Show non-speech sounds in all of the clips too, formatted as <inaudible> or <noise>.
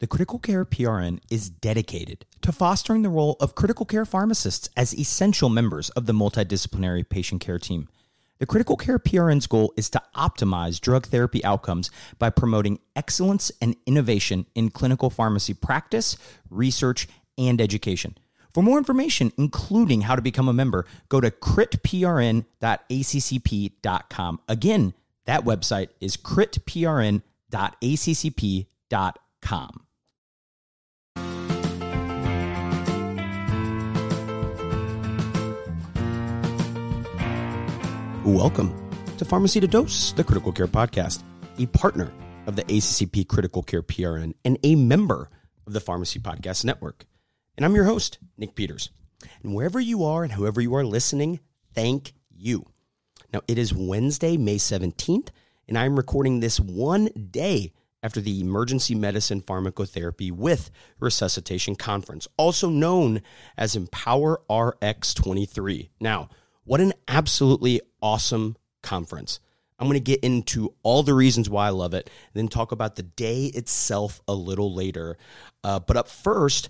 The Critical Care PRN is dedicated to fostering the role of critical care pharmacists as essential members of the multidisciplinary patient care team. The Critical Care PRN's goal is to optimize drug therapy outcomes by promoting excellence and innovation in clinical pharmacy practice, research, and education. For more information, including how to become a member, go to critprn.accp.com. Again, that website is critprn.accp.com. Welcome to Pharmacy to Dose, the Critical Care Podcast, a partner of the ACCP Critical Care PRN and a member of the Pharmacy Podcast Network. And I'm your host, Nick Peters. And wherever you are and whoever you are listening, thank you. Now, it is Wednesday, May 17th, and I'm recording this one day after the Emergency Medicine Pharmacotherapy with Resuscitation Conference, also known as EMPoweRx 23. Now, what an absolutely awesome conference. I'm going to get into all the reasons why I love it, and then talk about the day itself a little later. Uh, but up first,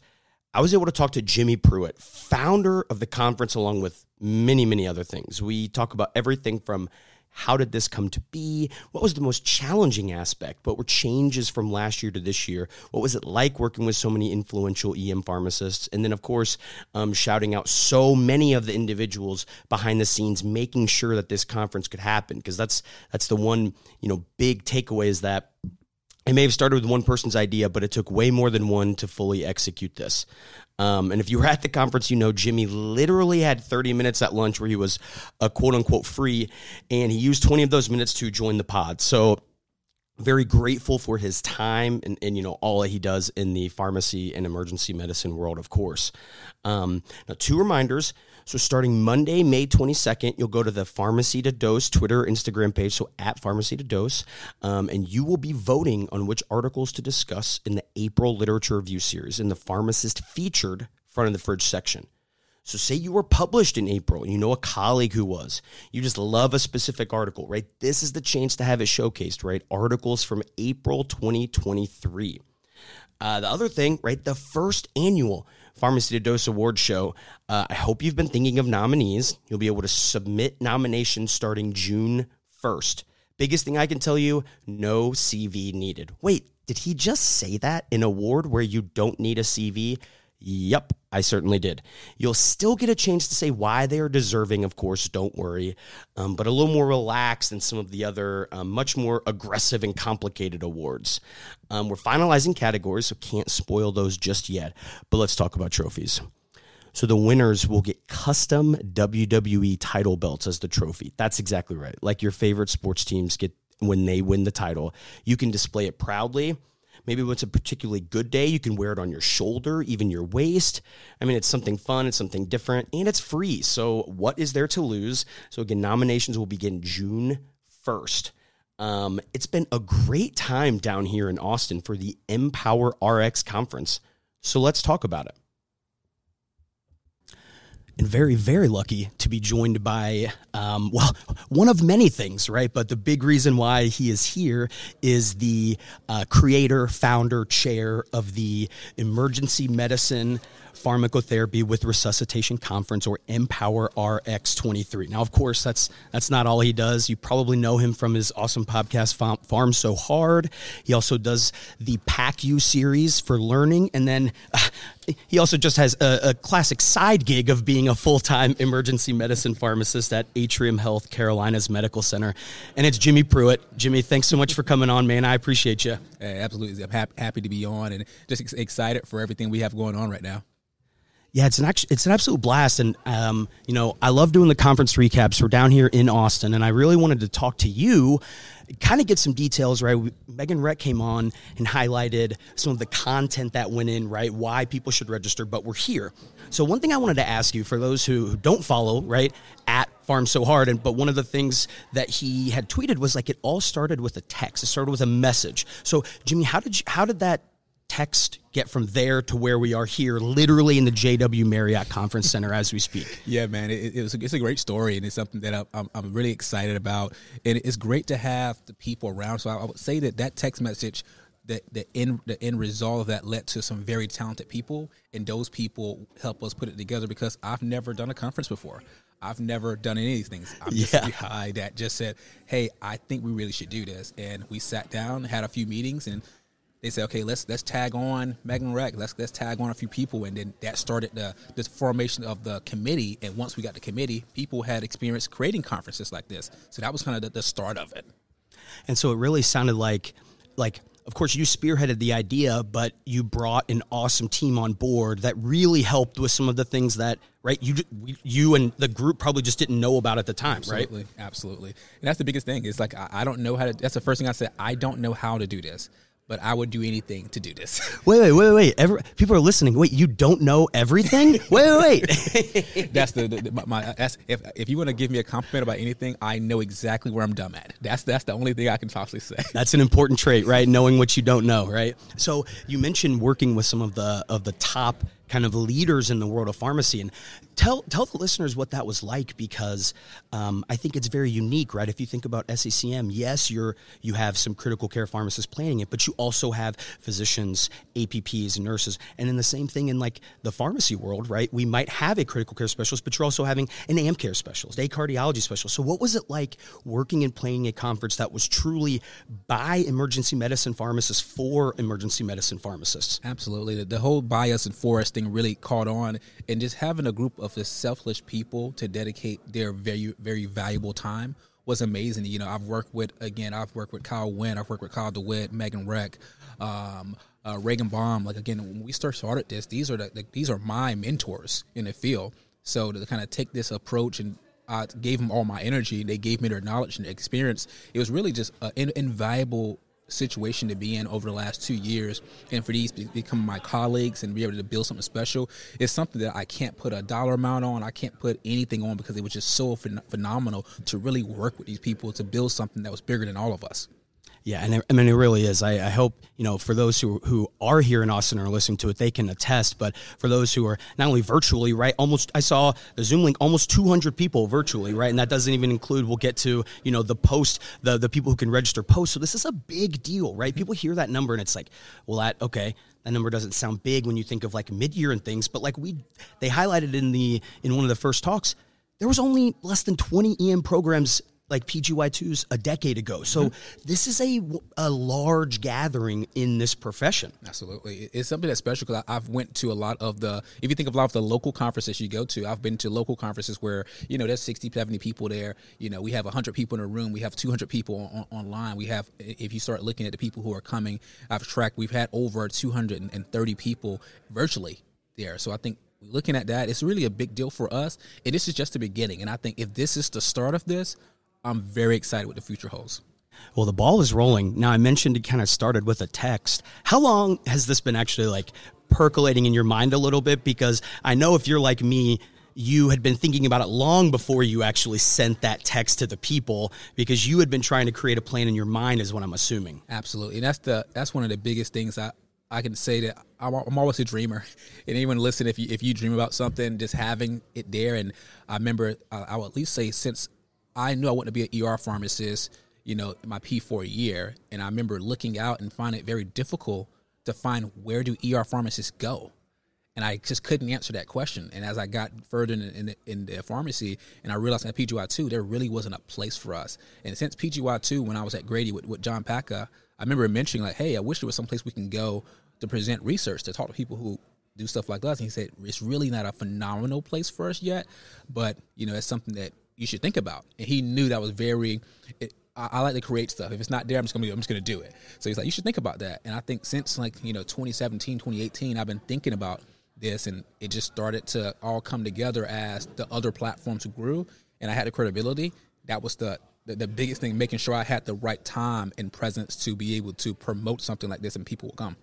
I was able to talk to Jimmy Pruitt, founder of the conference, along with many, many other things. We talk about everything from how did this come to be? What was the most challenging aspect? What were changes from last year to this year? What was it like working with so many influential EM pharmacists? And then, of course, um, shouting out so many of the individuals behind the scenes, making sure that this conference could happen. Because that's that's the one you know big takeaway is that it may have started with one person's idea, but it took way more than one to fully execute this. Um, and if you were at the conference, you know Jimmy literally had 30 minutes at lunch where he was a uh, quote unquote free, and he used 20 of those minutes to join the pod. So very grateful for his time and, and you know all that he does in the pharmacy and emergency medicine world, of course. Um, now, two reminders. So, starting Monday, May 22nd, you'll go to the Pharmacy to Dose Twitter, Instagram page, so at Pharmacy to Dose, um, and you will be voting on which articles to discuss in the April Literature Review Series in the Pharmacist Featured front of the fridge section. So, say you were published in April, you know a colleague who was, you just love a specific article, right? This is the chance to have it showcased, right? Articles from April 2023. Uh, the other thing, right? The first annual Pharmacy to Dose Award Show. Uh, I hope you've been thinking of nominees. You'll be able to submit nominations starting June 1st. Biggest thing I can tell you no CV needed. Wait, did he just say that? In an award where you don't need a CV? Yep, I certainly did. You'll still get a chance to say why they are deserving, of course, don't worry, um, but a little more relaxed than some of the other um, much more aggressive and complicated awards. Um, we're finalizing categories, so can't spoil those just yet, but let's talk about trophies. So the winners will get custom WWE title belts as the trophy. That's exactly right. Like your favorite sports teams get when they win the title. You can display it proudly Maybe when it's a particularly good day, you can wear it on your shoulder, even your waist. I mean, it's something fun, it's something different, and it's free. So, what is there to lose? So, again, nominations will begin June 1st. Um, it's been a great time down here in Austin for the EMPoweRx conference. So, let's talk about it and very, very lucky to be joined by, um, <laughs> well, one of many things, right? But the big reason why he is here is the uh, creator, founder, chair of the Emergency Medicine Pharmacotherapy with Resuscitation Conference, or EMPoweRx 23. Now, of course, that's that's not all he does. You probably know him from his awesome podcast, Pharm So Hard. He also does the PACU series for learning, and then. Uh, <laughs> he also just has a, a, classic side gig of being a full-time emergency medicine pharmacist at Atrium Health Carolinas Medical Center, and it's Jimmy Pruitt. Jimmy, thanks so much for coming on, man. I appreciate you. Hey, absolutely, I'm happy, to be on, and just ex- excited for everything we have going on right now. Yeah, it's an it's an absolute blast, and um, you know I love doing the conference recaps. We're down here in Austin, and I really wanted to talk to you, kind of get some details. Right, Megan Rech came on and highlighted some of the content that went in. Right, why people should register, but we're here. So one thing I wanted to ask you for those who don't follow, right, at Pharm So Hard, and but one of the things that he had tweeted was like it all started with a text. It started with a message. So Jimmy, how did you, how did that text get from there to where we are here, literally in the JW Marriott Conference Center as we speak. <laughs> Yeah, man, it, it was a, it's a great story, and it's something that I'm, I'm really excited about. And it's great to have the people around. So I, I would say that that text message the the end the end result of that led to some very talented people, and those people help us put it together. Because I've never done a conference before. I've never done any of these things. I'm just Yeah. a guy that just said, "Hey, I think we really should do this." And we sat down, had a few meetings, and they said, "Okay, let's let's tag on Megan Rech. Let's let's tag on a few people." And then that started the the formation of the committee. And once we got the committee, people had experience creating conferences like this. So that was kind of the, the start of it. And so it really sounded like, like, of course, you spearheaded the idea, but you brought an awesome team on board that really helped with some of the things that, right? You, you and the group probably just didn't know about at the time, right? Absolutely, absolutely. And that's the biggest thing. Is like I, I don't know how to. That's the first thing I said. I don't know how to do this, but I would do anything to do this. <laughs> Wait, wait, wait, wait. Every, people are listening. Wait, you don't know everything? <laughs> wait, wait, wait. <laughs> that's the, the, my, my that's if if you want to give me a compliment about anything, I know exactly where I'm dumb at. That's that's the only thing I can possibly say. That's an important trait, right? Knowing what you don't know, right? So you mentioned working with some of the of the top kind of leaders in the world of pharmacy, and tell tell the listeners what that was like because um, I think it's very unique, right? If you think about SCCM, yes, you're you have some critical care pharmacists planning it, but you also have physicians, APPs, nurses, and then the same thing in like the pharmacy world, right? We might have a critical care specialist, but you're also having an AM care specialist, a cardiology specialist. So what was it like working and playing a conference that was truly by emergency medicine pharmacists for emergency medicine pharmacists? Absolutely. The, the whole bias and forest thing really caught on, and just having a group of just selfless people to dedicate their very, very valuable time was amazing. You know, I've worked with, again, I've worked with Kyle Weant, I've worked with Kyle DeWitt, Megan Rech, um, uh, Regan Baum. Like, again, when we start started this, these are the, the, these are my mentors in the field. So to kind of take this approach and I gave them all my energy. They gave me their knowledge and experience. It was really just an in, invaluable situation to be in over the last two years and for these to become my colleagues and be able to build something special is something that I can't put a dollar amount on. I can't put anything on because it was just so phen- phenomenal to really work with these people to build something that was bigger than all of us. Yeah, and I mean it really is. I, I hope you know for those who who are here in Austin are listening to it, they can attest. But for those who are not only virtually, right? Almost, I saw the Zoom link, almost 200 people virtually, right? And that doesn't even include. We'll get to you know the post, the the people who can register post. So this is a big deal, right? People hear that number and it's like, well, that okay. That number doesn't sound big when you think of like mid year and things, but like we, they highlighted in the in one of the first talks, there was only less than 20 EM programs like PGY2s a decade ago. So mm-hmm. this is a, a large gathering in this profession. Absolutely, it's something that's special because I've went to a lot of the. If you think of a lot of the local conferences you go to, I've been to local conferences where you know there's 60, 70 people there. You know, we have 100 people in a room. We have 200 people on, online. We have, if you start looking at the people who are coming, I've tracked. We've had over 230 people virtually there. So I think looking at that, it's really a big deal for us. And this is just the beginning. And I think if this is the start of this, I'm very excited what the future holds. Well, the ball is rolling. Now, I mentioned it kind of started with a text. How long has this been actually like percolating in your mind a little bit? Because I know if you're like me, you had been thinking about it long before you actually sent that text to the people because you had been trying to create a plan in your mind, is what I'm assuming. Absolutely, and that's the that's one of the biggest things I I can say that I'm, I'm always a dreamer. <laughs> And anyone listen, if you if you dream about something, just having it there. And I remember uh, I, I will at least say since I knew I wanted to be an ER pharmacist, you know, my P4 year, and I remember looking out and finding it very difficult to find where do ER pharmacists go and I just couldn't answer that question. And as I got further in, in, in the pharmacy, and I realized at PGY two there really wasn't a place for us. And since PGY two, when I was at Grady with, with John Patka, I remember mentioning like, "Hey, I wish there was some place we can go to present research to talk to people who do stuff like us." And he said, "It's really not a phenomenal place for us yet, but you know, it's something that you should think about." And he knew that was very. It, I, I like to create stuff. If it's not there, I'm just gonna I'm just gonna do it. So he's like, you should think about that. And I think since like you know 2017, 2018, I've been thinking about this and it just started to all come together as the other platforms grew and I had the credibility. That was the, the the biggest thing, making sure I had the right time and presence to be able to promote something like this and people will come.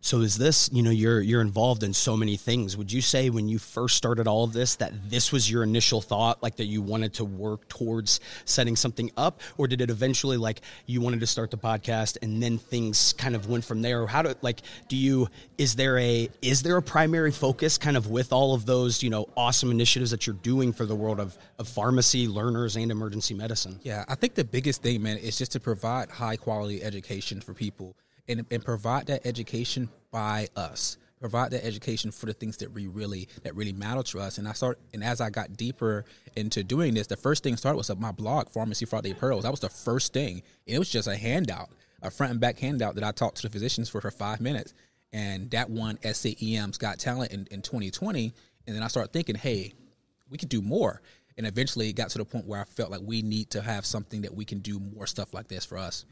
So is this, you know, you're you're involved in so many things. Would you say when you first started all of this that this was your initial thought like that you wanted to work towards setting something up or did it eventually like you wanted to start the podcast and then things kind of went from there? How do like do you is there a is there a primary focus kind of with all of those, you know, awesome initiatives that you're doing for the world of of pharmacy, learners and emergency medicine? Yeah, I think the biggest thing, man, is just to provide high quality education for people and, and provide that education by us provide that education for the things that we really that really matter to us. And I start and as I got deeper into doing this, the first thing started was my blog, Pharmacy Friday Pearls. That was the first thing. And it was just a handout, a front and back handout that I talked to the physicians for for five minutes. And that won SAEM's Got Talent in, in 2020. And then I started thinking, hey, we could do more. And eventually it got to the point where I felt like we need to have something that we can do more stuff like this for us.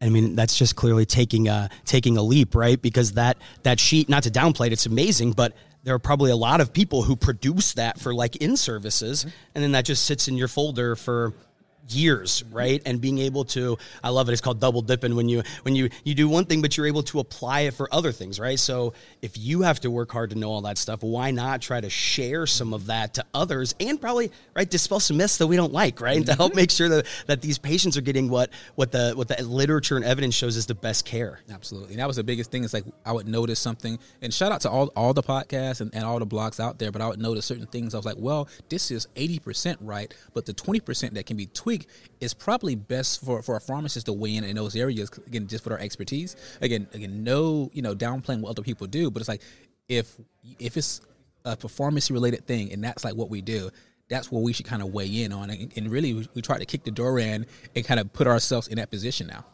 I mean, that's just clearly taking a taking a leap, right? Because that that sheet, not to downplay it, it's amazing, but there are probably a lot of people who produce that for like in services, mm-hmm. and then that just sits in your folder for years, right? And being able to, I love it. It's called double dipping when you when you you do one thing, but you're able to apply it for other things, right? So if you have to work hard to know all that stuff, why not try to share some of that to others and probably right dispel some myths that we don't like, right? <laughs> to help mm-hmm. make sure that that these patients are getting what what the what the literature and evidence shows is the best care. Absolutely, and that was the biggest thing. Is like I would notice something, and shout out to all all the podcasts and, and all the blogs out there, but I would notice certain things. I was like, well, this is eighty percent right, but the twenty percent that can be tweaked it's probably best for, for a pharmacist to weigh in in those areas again, just for our expertise. Again, again, no, you know, downplaying what other people do, but it's like if if it's a performance related thing and that's like what we do, that's what we should kind of weigh in on. And, and really, we, we try to kick the door in and kind of put ourselves in that position now.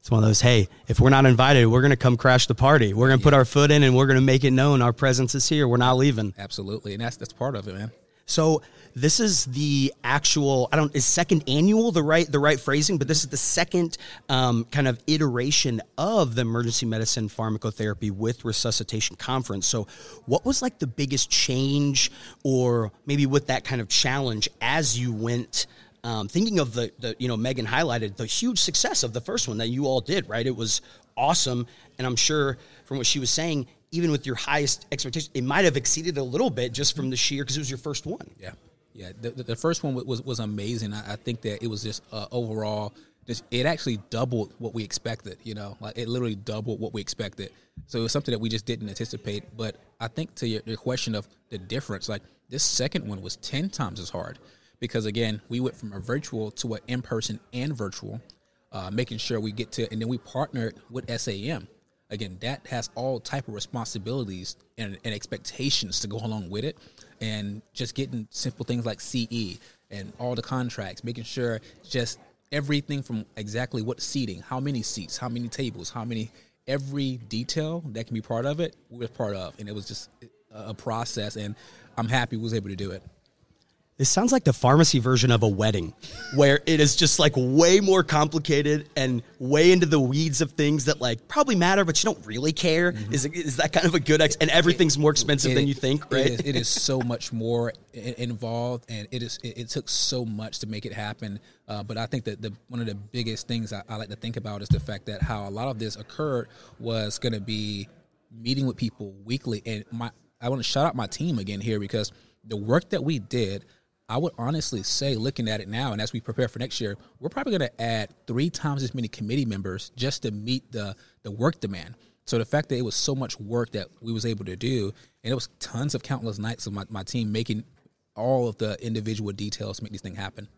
It's one of those, hey, if we're not invited, we're going to come crash the party. We're going to yeah. put our foot in and we're going to make it known our presence is here. We're not leaving. Absolutely. And that's that's part of it, man. So this is the actual. I don't is second annual the right the right phrasing, but this is the second um, kind of iteration of the emergency medicine pharmacotherapy with resuscitation conference. So, what was like the biggest change, or maybe with that kind of challenge as you went? Um, thinking of the, the, you know, Megan highlighted the huge success of the first one that you all did, right? It was awesome. And I'm sure from what she was saying, even with your highest expectations, it might have exceeded a little bit just from the sheer because it was your first one. Yeah, yeah. The, the first one was was amazing. I, I think that it was just uh, overall, just it actually doubled what we expected. You know, like it literally doubled what we expected. So it was something that we just didn't anticipate. But I think to your, your question of the difference, like this second one was ten times as hard because again, we went from a virtual to an in person and virtual, uh, making sure we get to, and then we partnered with SAM again that has all type of responsibilities and, and, expectations to go along with it and just getting simple things like ce and all the contracts making sure just everything from exactly what seating how many seats how many tables how many every detail that can be part of it we're part of. And it was just a process and i'm happy we was able to do it this sounds like the pharmacy version of a wedding, where it is just like way more complicated and way into the weeds of things that like probably matter, but you don't really care. Mm-hmm. Is, is that kind of a good ex? And everything's more expensive it, than you think, right? It is, it is so much more involved, and it is. It, it, took so much to make it happen. Uh, but I think that the one of the biggest things I, I like to think about is the fact that how a lot of this occurred was going to be meeting with people weekly, and my I want to shout out my team again here because the work that we did I would honestly say, looking at it now, and as we prepare for next year, we're probably going to add three times as many committee members just to meet the the work demand. So the fact that it was so much work that we was able to do, and it was tons of countless nights of my, my team making all of the individual details to make this thing happen.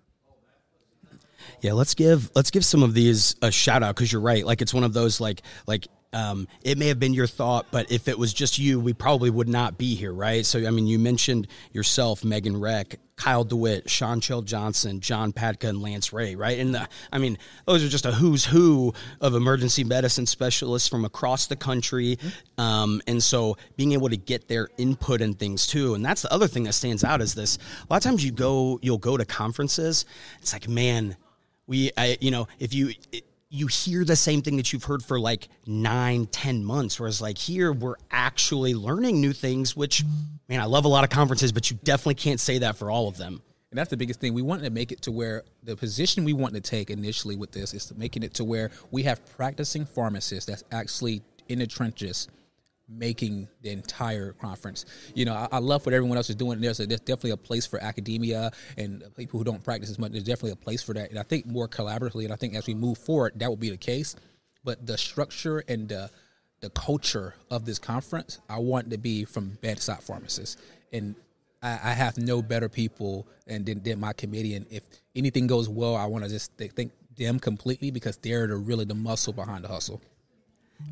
Yeah, let's give let's give some of these a shout out because you're right. Like it's one of those like like um, it may have been your thought, but if it was just you, we probably would not be here, right? So, I mean, you mentioned yourself, Megan Rech, Kyle DeWitt, Sean Chill Johnson, John Patka, and Lance Ray, right? And the, I mean, those are just a who's who of emergency medicine specialists from across the country. Um, and so being able to get their input and things too. And that's the other thing that stands out is this. A lot of times you go, you'll go to conferences. It's like, man, we, I, you know, if you, it, you hear the same thing that you've heard for like nine, ten months. Whereas like here, we're actually learning new things, which, man, I love a lot of conferences, but you definitely can't say that for all of them. And that's the biggest thing. We wanted to make it to where the position we want to take initially with this is making it to where we have practicing pharmacists that's actually in the trenches making the entire conference. You know, I, I, love what everyone else is doing. There's, a, there's definitely a place for academia and people who don't practice as much. There's definitely a place for that. And I think more collaboratively, and I think as we move forward, that will be the case. But the structure and the, the culture of this conference, I want to be from bedside pharmacists. And I, I have no better people and than, than, my committee. And if anything goes well, I want to just thank them completely because they're the, really the muscle behind the hustle.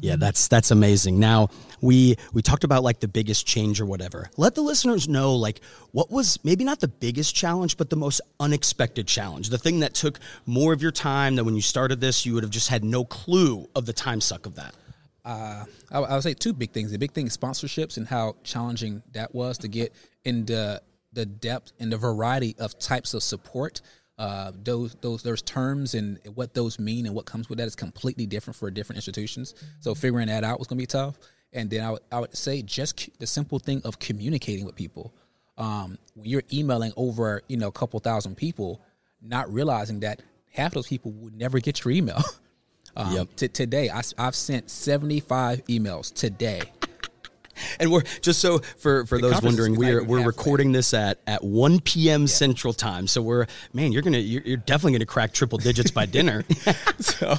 Yeah, that's that's amazing. Now we we talked about like the biggest change or whatever. Let the listeners know like what was maybe not the biggest challenge, but the most unexpected challenge. The thing that took more of your time than when you started this, you would have just had no clue of the time suck of that. Uh, I, I would say two big things. The big thing is sponsorships and how challenging that was to get into the depth and the variety of types of support uh, those those those terms and what those mean and what comes with that is completely different for different institutions. So figuring that out was going to be tough. And then I would, I would say just the simple thing of communicating with people. Um, when you're emailing over you know a couple thousand people, not realizing that half those people would never get your email. <laughs> Um, yep. T- today, I, I've sent 75 emails today <laughs> and we're just so for for the those wondering, we're we're recording this at at one p.m. Yeah. Central Time. So we're man, you're gonna you're, you're definitely gonna crack triple digits by dinner. <laughs> <laughs> so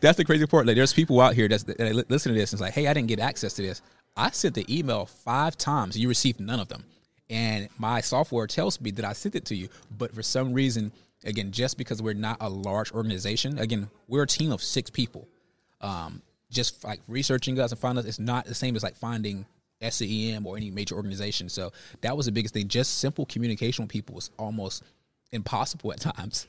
that's the crazy part. Like, there's people out here that's, that listen to this and it's like, hey, I didn't get access to this. I sent the email five times. You received none of them, and my software tells me that I sent it to you, but for some reason. Again, just because we're not a large organization, again, we're a team of six people. Um, just like researching us and finding us it's not the same as like finding SCEM or any major organization. So that was the biggest thing. Just simple communication with people was almost impossible at <laughs> times.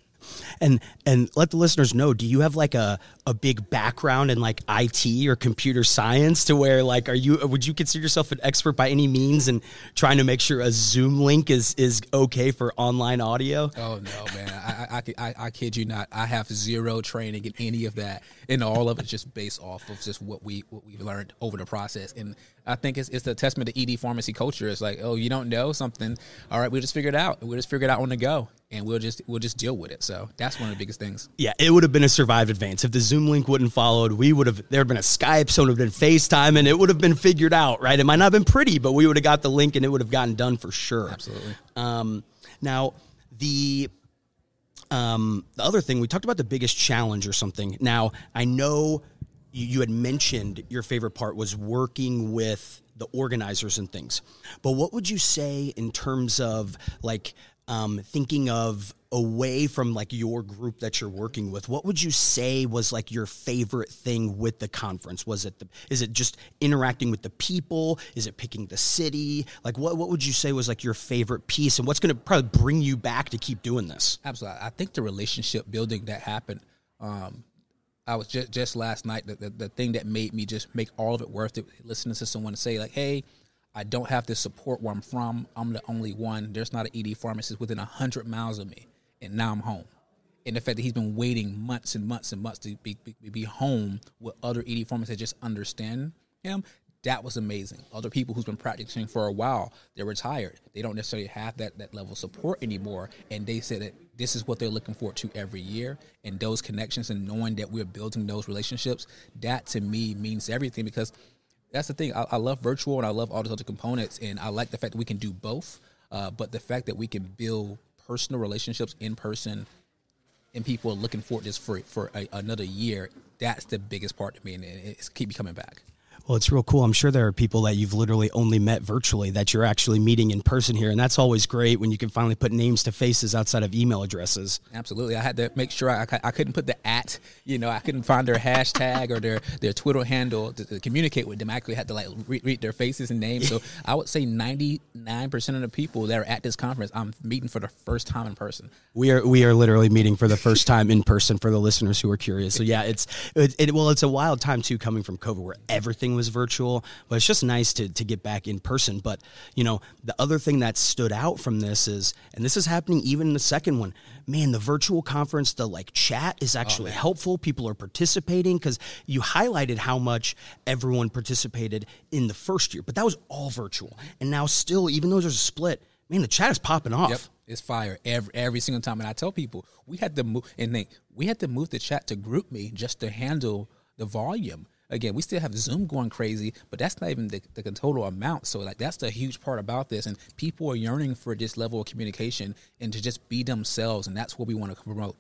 And and let the listeners know, do you have like a, a big background in like IT or computer science to where like are you would you consider yourself an expert by any means and trying to make sure a Zoom link is is okay for online audio? Oh no, man. I I, I, I kid you not. I have zero training in any of that. And all of it's just based off of just what we what we've learned over the process. And I think it's it's a testament to ED pharmacy culture. It's like, oh, you don't know something. All right, we'll just figure it out. We'll just figure it out on the go and we'll just we'll just deal with it. So that's one of the biggest things. Yeah, it would have been a survive advance if the Zoom link wouldn't followed. We would have there had been a Skype, so it would have been FaceTime, and it would have been figured out. Right? It might not have been pretty, but we would have got the link and it would have gotten done for sure. Absolutely. Um, now the um, the other thing we talked about the biggest challenge or something. Now I know you, you had mentioned your favorite part was working with the organizers and things. But what would you say in terms of like um, thinking of away from like your group that you're working with what would you say was like your favorite thing with the conference? Was it the, is it just interacting with the people? Is it picking the city? Like what, what would you say was like your favorite piece and what's going to probably bring you back to keep doing this? Absolutely. I think the relationship building that happened um, I was just just last night the, the, the thing that made me just make all of it worth it listening to someone to say like hey I don't have to support where I'm from. I'm the only one. There's not an ED pharmacist within 100 miles of me. And now I'm home. And the fact that he's been waiting months and months and months to be, be, be home with other ED pharmacists that just understand him, that was amazing. Other people who's been practicing for a while, they're retired. They don't necessarily have that, that level of support anymore. And they said that this is what they're looking forward to every year. And those connections and knowing that we're building those relationships, that to me means everything because – that's the thing. I, I, love virtual and I love all those other components, and I like the fact that we can do both. Uh, but the fact that we can build personal relationships in person, and people are looking for this for for a, another year, that's the biggest part to me, and it's keep me coming back. Well, it's real cool. I'm sure there are people that you've literally only met virtually that you're actually meeting in person here. And that's always great when you can finally put names to faces outside of email addresses. Absolutely. I had to make sure I, I couldn't put the at, you know, I couldn't find their hashtag or their, their Twitter handle to, to communicate with them. I actually had to like re- read their faces and names. So I would say 99% of the people that are at this conference, I'm meeting for the first time in person. We are, we are literally meeting for the first time in person for the listeners who are curious. So yeah, it's, it, it well, it's a wild time too, coming from COVID where everything was virtual, but it's just nice to, to get back in person. But, you know, the other thing that stood out from this is, and this is happening even in the second one, man, the virtual conference, the like chat is oh, actually oh, helpful. People are participating because you highlighted how much everyone participated in the first year, but that was all virtual. And now, still, even though there's a split, man, the chat is popping off. Yep. It's fire every every single time, and I tell people we had to move, and they we had to move the chat to GroupMe just to handle the volume again, we still have Zoom going crazy, but that's not even the, the total amount. So like that's the huge part about this, and people are yearning for this level of communication and to just be themselves, and that's what we want to promote.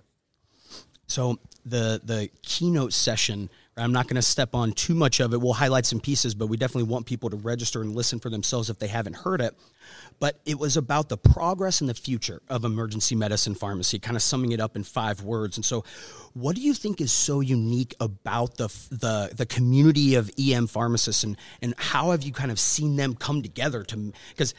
So the the keynote session I'm not going to step on too much of it. We'll highlight some pieces, but we definitely want people to register and listen for themselves if they haven't heard it. But it was about the progress and the future of emergency medicine pharmacy, kind of summing it up in five words. And so, what do you think is so unique about the the the community of EM pharmacists, and and how have you kind of seen them come together to because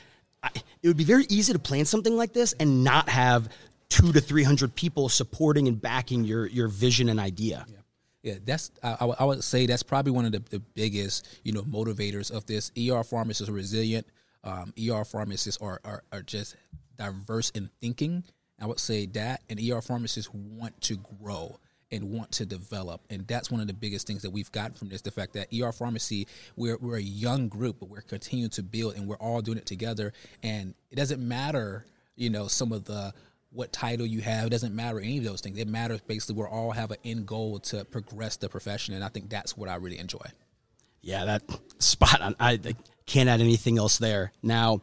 it would be very easy to plan something like this and not have two to three hundred people supporting and backing your your vision and idea. Yeah. Yeah, that's I, I, would say that's probably one of the, the, biggest you know motivators of this. ER pharmacists are resilient. Um, ER pharmacists are, are are just diverse in thinking. I would say that, and ER pharmacists want to grow and want to develop, and that's one of the biggest things that we've gotten from this. The fact that ER pharmacy, we're we're a young group, but we're continuing to build, and we're all doing it together. And it doesn't matter, you know, some of the what title you have. It doesn't matter any of those things. It matters basically we're all have an end goal to progress the profession, and I think that's what I really enjoy. Yeah, that spot on. I can't add anything else there. Now,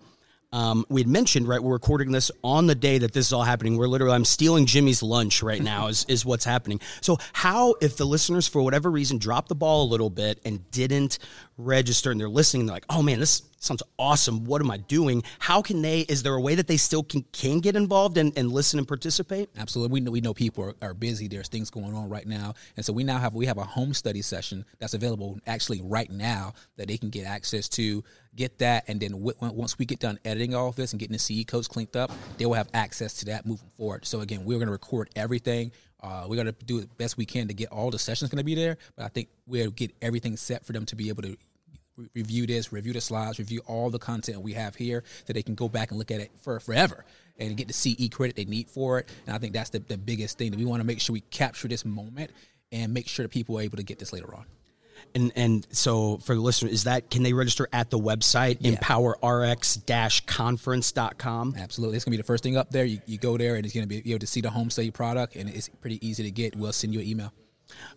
um, we had mentioned right we're recording this on the day that this is all happening we're literally i'm stealing jimmy's lunch right now is, is what's happening so how if the listeners for whatever reason dropped the ball a little bit and didn't register and they're listening and they're like oh man this sounds awesome. What am I doing? How can they? Is there a way that they still can can get involved and, and listen and participate? Absolutely. We know we know people are, are busy. There's things going on right now, and so we now have we have a home study session that's available actually right now that they can get access to. Get that, and then w- once we get done editing all of this and getting the CE codes cleaned up, they will have access to that moving forward. So again, we're going to record everything. Uh, we're going to do the best we can to get all the sessions going to be there, but I think we'll get everything set for them to be able to review this, review the slides, review all the content we have here so they can go back and look at it for forever and get the CE credit they need for it. And I think that's the, the biggest thing that we want to make sure we capture this moment and make sure that people are able to get this later on. And and so for the listener, is that can they register at the website yeah. empowerrx-conference.com? Absolutely. It's gonna be the first thing up there. You, you go there and it's gonna be able to see the home study product and it's pretty easy to get. We'll send you an email.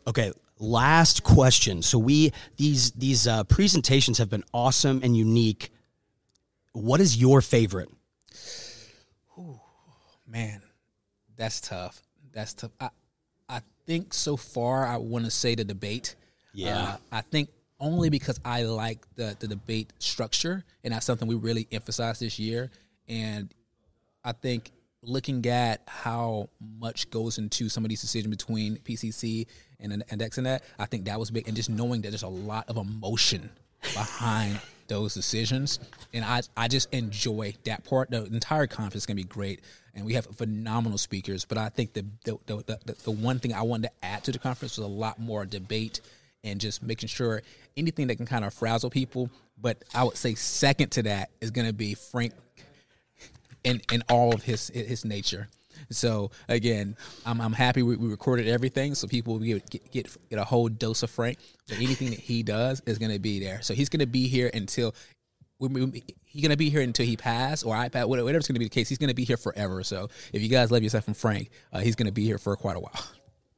Okay, last question. So we these these uh, presentations have been awesome and unique. What is your favorite? Ooh, man, that's tough. That's tough. I I think so far I want to say the debate. Yeah, uh, I think only because I like the the debate structure, and that's something we really emphasized this year. And I think looking at how much goes into some of these decisions between PCC and Andexxa that, I think that was big. And just knowing that there's a lot of emotion behind <laughs> those decisions, and I I just enjoy that part. The entire conference is gonna be great, and we have phenomenal speakers. But I think the the the, the, the one thing I wanted to add to the conference was a lot more debate and just making sure anything that can kind of frazzle people. But I would say second to that is going to be Frank in in all of his his nature. So again, I'm I'm happy we, we recorded everything, so people will get, get get a whole dose of Frank. But anything that he does is going to be there. So he's going to be here until he's going to be here until he passes or iPad, whatever's going to be the case. He's going to be here forever. So if you guys love yourself from Frank, uh, he's going to be here for quite a while.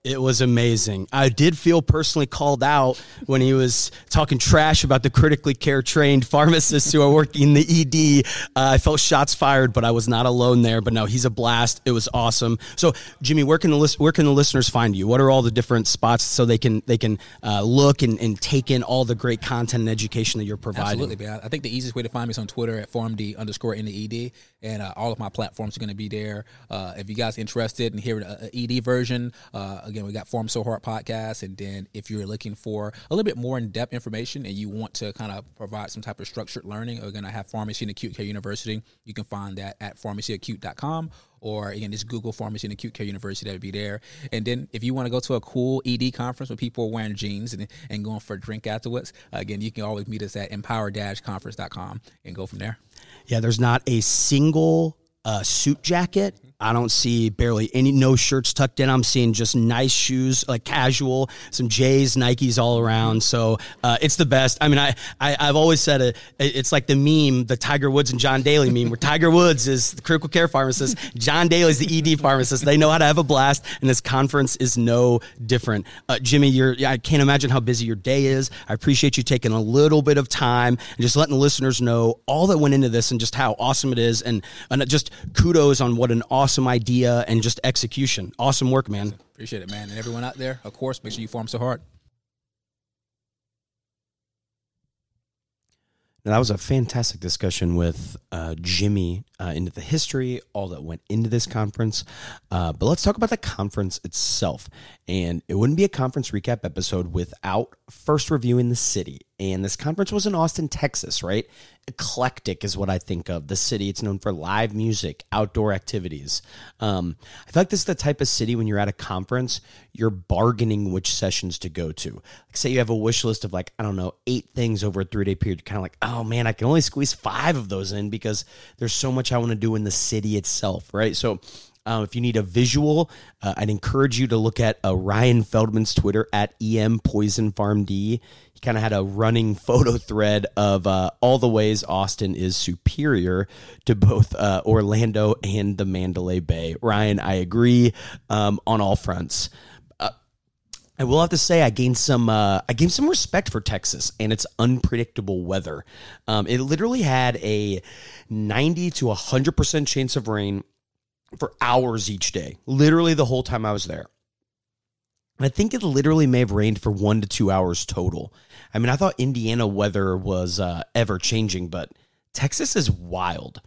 It was amazing. I did feel personally called out when he was talking trash about the critically care trained pharmacists who are working in the ED. Uh, I felt shots fired, but I was not alone there. But no, he's a blast. It was awesome. So, Jimmy, where can the list, where can the listeners find you? What are all the different spots so they can they can uh, look and, and take in all the great content and education that you're providing? Absolutely, man. I think the easiest way to find me is on Twitter at PharmD underscore in the ED, and uh, all of my platforms are going to be there. Uh, if you guys are interested in hearing an ED version uh, again, we got Pharm So Hard podcast. And then if you're looking for a little bit more in depth information and you want to kind of provide some type of structured learning, we're going to have Pharmacy and Acute Care University. You can find that at pharmacyacute.com or again, just Google Pharmacy and Acute Care University. That would be there. And then if you want to go to a cool ED conference where people are wearing jeans and, and going for a drink afterwards, again, you can always meet us at empower-conference.com and go from there. Yeah, there's not a single uh, suit jacket I don't see barely any no shirts tucked in. I'm seeing just nice shoes, like casual, some J's, Nikes all around. So uh, it's the best. I mean, I, I have always said it. It's like the meme, the Tiger Woods and John Daly meme, where Tiger Woods is the critical care pharmacist, John Daly is the ED pharmacist. They know how to have a blast, and this conference is no different. Uh, Jimmy, you're I can't imagine how busy your day is. I appreciate you taking a little bit of time and just letting the listeners know all that went into this and just how awesome it is, and, and just kudos on what an awesome idea and just execution. Awesome work, man. Appreciate it, man. And everyone out there, of course, make sure you farm so hard. Now, that was a fantastic discussion with uh, Jimmy uh, into the history, all that went into this conference. Uh, but let's talk about the conference itself. And it wouldn't be a conference recap episode without first reviewing the city. And this conference was in Austin, Texas, right? Eclectic is what I think of. The city, it's known for live music, outdoor activities. Um, I feel like this is the type of city when you're at a conference, you're bargaining which sessions to go to. Like, say you have a wish list of like, I don't know, eight things over a three day period. You're kind of like, oh man, I can only squeeze five of those in because there's so much I want to do in the city itself, right? So, um, if you need a visual, uh, I'd encourage you to look at uh, Ryan Feldman's Twitter at em poison farm d. He kind of had a running <laughs> photo thread of uh, all the ways Austin is superior to both uh, Orlando and the Mandalay Bay. Ryan, I agree um, on all fronts. Uh, I will have to say I gained some uh, I gained some respect for Texas and its unpredictable weather. Um, it literally had a 90 to 100% chance of rain for hours each day, literally the whole time I was there. I think it literally may have rained for one to two hours total. I mean, I thought Indiana weather was uh, ever changing, but Texas is wild.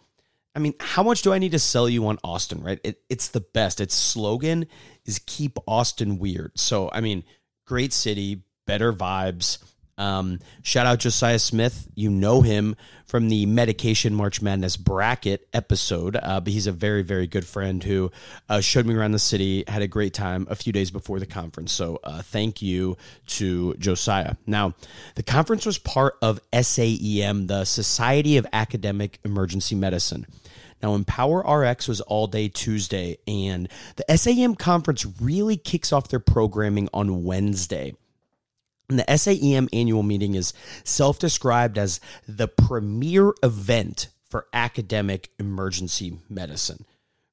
I mean, how much do I need to sell you on Austin, right? It, it's the best. Its slogan is keep Austin weird. So, I mean, great city, better vibes. Um, shout out Josiah Smith. You know him from the Medication March Madness bracket episode, uh, but he's a very, very good friend who uh, showed me around the city, had a great time a few days before the conference. So uh, thank you to Josiah. Now, the conference was part of SAEM, the Society of Academic Emergency Medicine. Now, EMPoweRx was all day Tuesday, and the SAM conference really kicks off their programming on Wednesday. And the SAEM annual meeting is self described as the premier event for academic emergency medicine.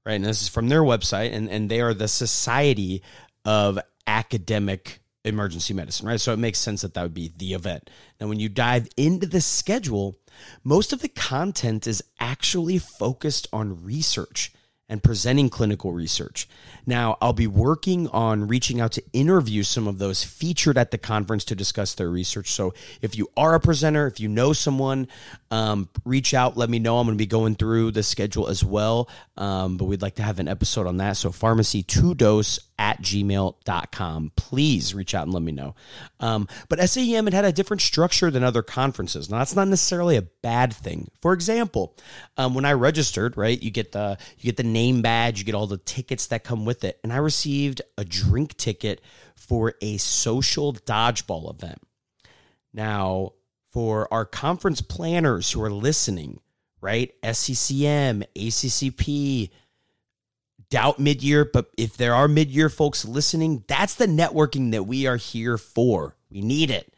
Right. And this is from their website, and, and they are the Society of Academic Emergency Medicine. Right. So it makes sense that that would be the event. Now, when you dive into the schedule, most of the content is actually focused on research and presenting clinical research. Now, I'll be working on reaching out to interview some of those featured at the conference to discuss their research. So, if you are a presenter, if you know someone, um, reach out, let me know. I'm going to be going through the schedule as well. Um, but we'd like to have an episode on that. So, pharmacy to dose at gmail.com. Please reach out and let me know. Um, but SAEM it had a different structure than other conferences. Now that's not necessarily a bad thing. For example, um, when I registered, right, you get the you get the name badge, you get all the tickets that come with it, and I received a drink ticket for a social dodgeball event. Now, for our conference planners who are listening, right, SCCM, ACCP, doubt mid year, but if there are mid year folks listening, that's the networking that we are here for. We need it.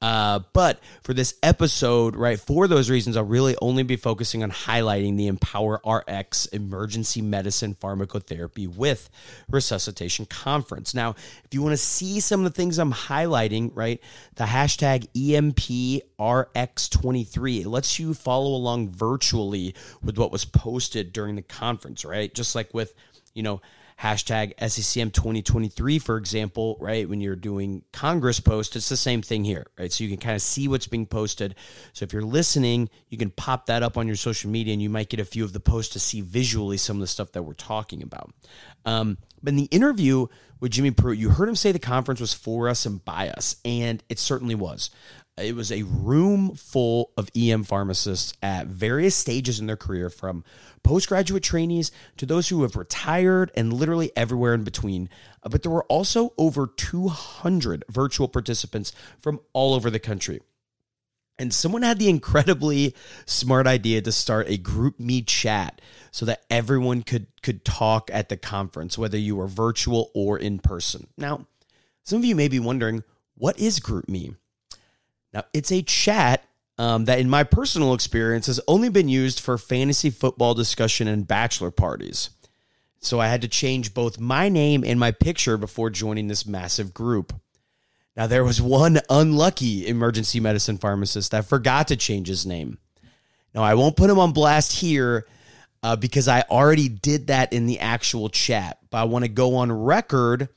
Uh, but for this episode, right, for those reasons, I'll really only be focusing on highlighting the EMPoweRx Emergency Medicine Pharmacotherapy with Resuscitation Conference. Now, if you want to see some of the things I'm highlighting, right, the hashtag EMPRX23, it lets you follow along virtually with what was posted during the conference, right? Just like with, you know, hashtag SCCM 2023, for example, right? When you're doing Congress posts, it's the same thing here, right? So you can kind of see what's being posted. So if you're listening, you can pop that up on your social media and you might get a few of the posts to see visually some of the stuff that we're talking about. Um, but in the interview with Jimmy Pruitt, you heard him say the conference was for us and by us, and it certainly was. It was a room full of EM pharmacists at various stages in their career, from postgraduate trainees to those who have retired and literally everywhere in between. Uh, but there were also over 200 virtual participants from all over the country. And someone had the incredibly smart idea to start a GroupMe chat so that everyone could could talk at the conference, whether you were virtual or in person. Now, some of you may be wondering, what is GroupMe? Now, it's a chat um, that, in my personal experience, has only been used for fantasy football discussion and bachelor parties. So I had to change both my name and my picture before joining this massive group. Now, there was one unlucky emergency medicine pharmacist that forgot to change his name. Now, I won't put him on blast here uh, because I already did that in the actual chat, but I want to go on record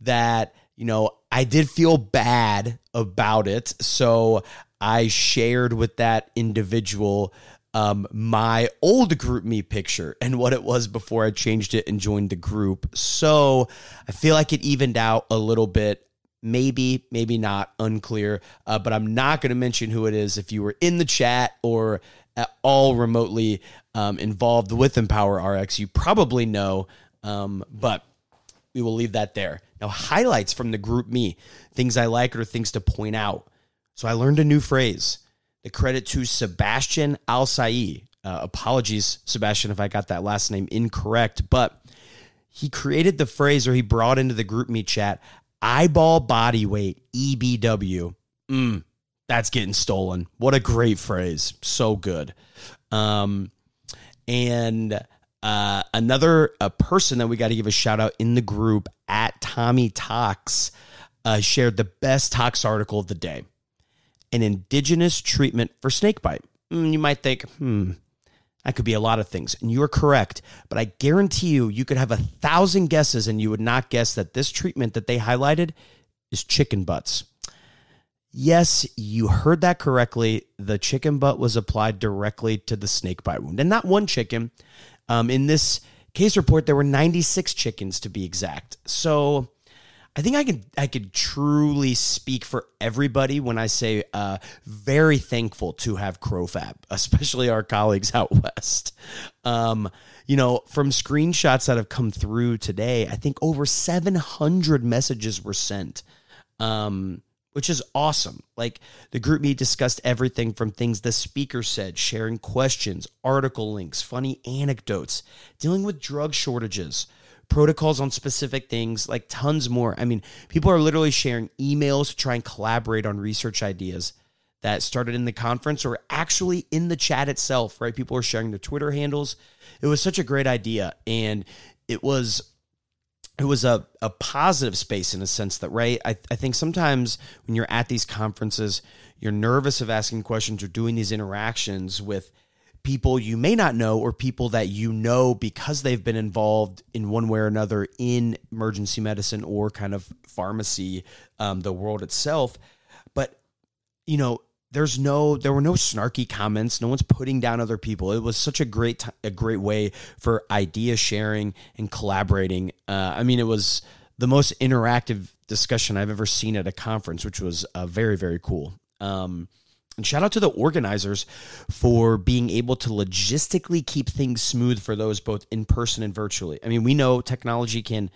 that, you know, I did feel bad about it. So I shared with that individual um, my old GroupMe picture and what it was before I changed it and joined the group. So I feel like it evened out a little bit. Maybe, maybe not, unclear. Uh, but I'm not going to mention who it is. If you were in the chat or at all remotely um, involved with EMPoweRx, you probably know. Um, but we will leave that there. Now, highlights from the GroupMe, things I like or things to point out. So I learned a new phrase. The credit to Sebastian Al Uh, apologies, Sebastian, if I got that last name incorrect, but he created the phrase or he brought into the GroupMe chat eyeball body weight, EBW. Mm, that's getting stolen. What a great phrase. So good. Um, and uh, another a person that we got to give a shout out in the group at Tommy Tox uh, shared the best Tox article of the day an indigenous treatment for snakebite. Mm, you might think, hmm, that could be a lot of things. And you're correct. But I guarantee you, you could have a thousand guesses and you would not guess that this treatment that they highlighted is chicken butts. Yes, you heard that correctly. The chicken butt was applied directly to the snakebite wound. And not one chicken. Um, in this case report, there were 96 chickens to be exact. So I think I can I could truly speak for everybody when I say uh, very thankful to have CroFab, <laughs> especially our colleagues out west. Um, you know, from screenshots that have come through today, I think over 700 messages were sent. Um, which is awesome. Like the GroupMe discussed everything from things the speaker said, sharing questions, article links, funny anecdotes, dealing with drug shortages, protocols on specific things, like tons more. I mean, people are literally sharing emails to try and collaborate on research ideas that started in the conference or actually in the chat itself, right? People are sharing their Twitter handles. It was such a great idea. And it was it was a, a positive space in a sense that right I, I think sometimes when you're at these conferences you're nervous of asking questions or doing these interactions with people you may not know or people that you know because they've been involved in one way or another in emergency medicine or kind of pharmacy, um, the world itself. But, you know, there's no there were no snarky comments. No one's putting down other people. It was such a great t- a great way for idea sharing and collaborating. Uh, i mean it was the most interactive discussion i've ever seen at a conference which was uh, very very cool. Um, and shout out to the organizers for being able to logistically keep things smooth for those both in person and virtually. I mean, we know technology can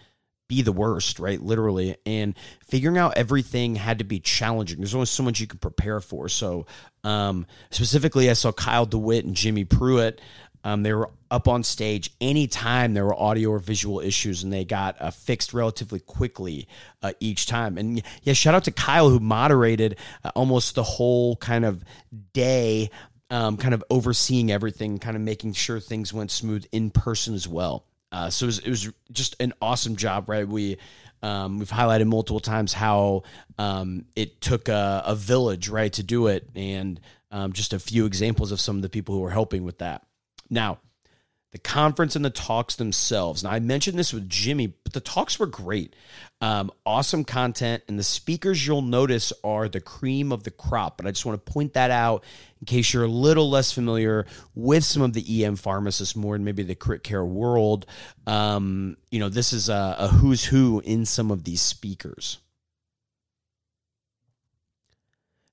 be the worst, right? Literally. And figuring out everything had to be challenging. There's only so much you can prepare for. So, um, specifically, I saw Kyle Weant and Jimmy Pruitt um, they were up on stage anytime there were audio or visual issues, and they got uh, fixed relatively quickly uh, each time. And yeah, shout out to Kyle who moderated uh, almost the whole kind of day, um, kind of overseeing everything, kind of making sure things went smooth in person as well. Uh, so it was, it was, just an awesome job, right? We um, we've highlighted multiple times how um, it took a, a, village, right, to do it, and um, just a few examples of some of the people who were helping with that. Now, the conference and the talks themselves. Now, I mentioned this with Jimmy, but the talks were great. Um, awesome content, and the speakers you'll notice are the cream of the crop. But I just want to point that out in case you're a little less familiar with some of the EM pharmacists more in maybe the crit care world. Um, you know, this is a, a who's who in some of these speakers.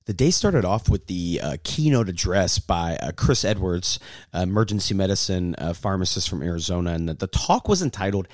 The day started off with the uh, keynote address by uh, Chris Edwards, emergency medicine uh, pharmacist from Arizona. And the, the talk was entitled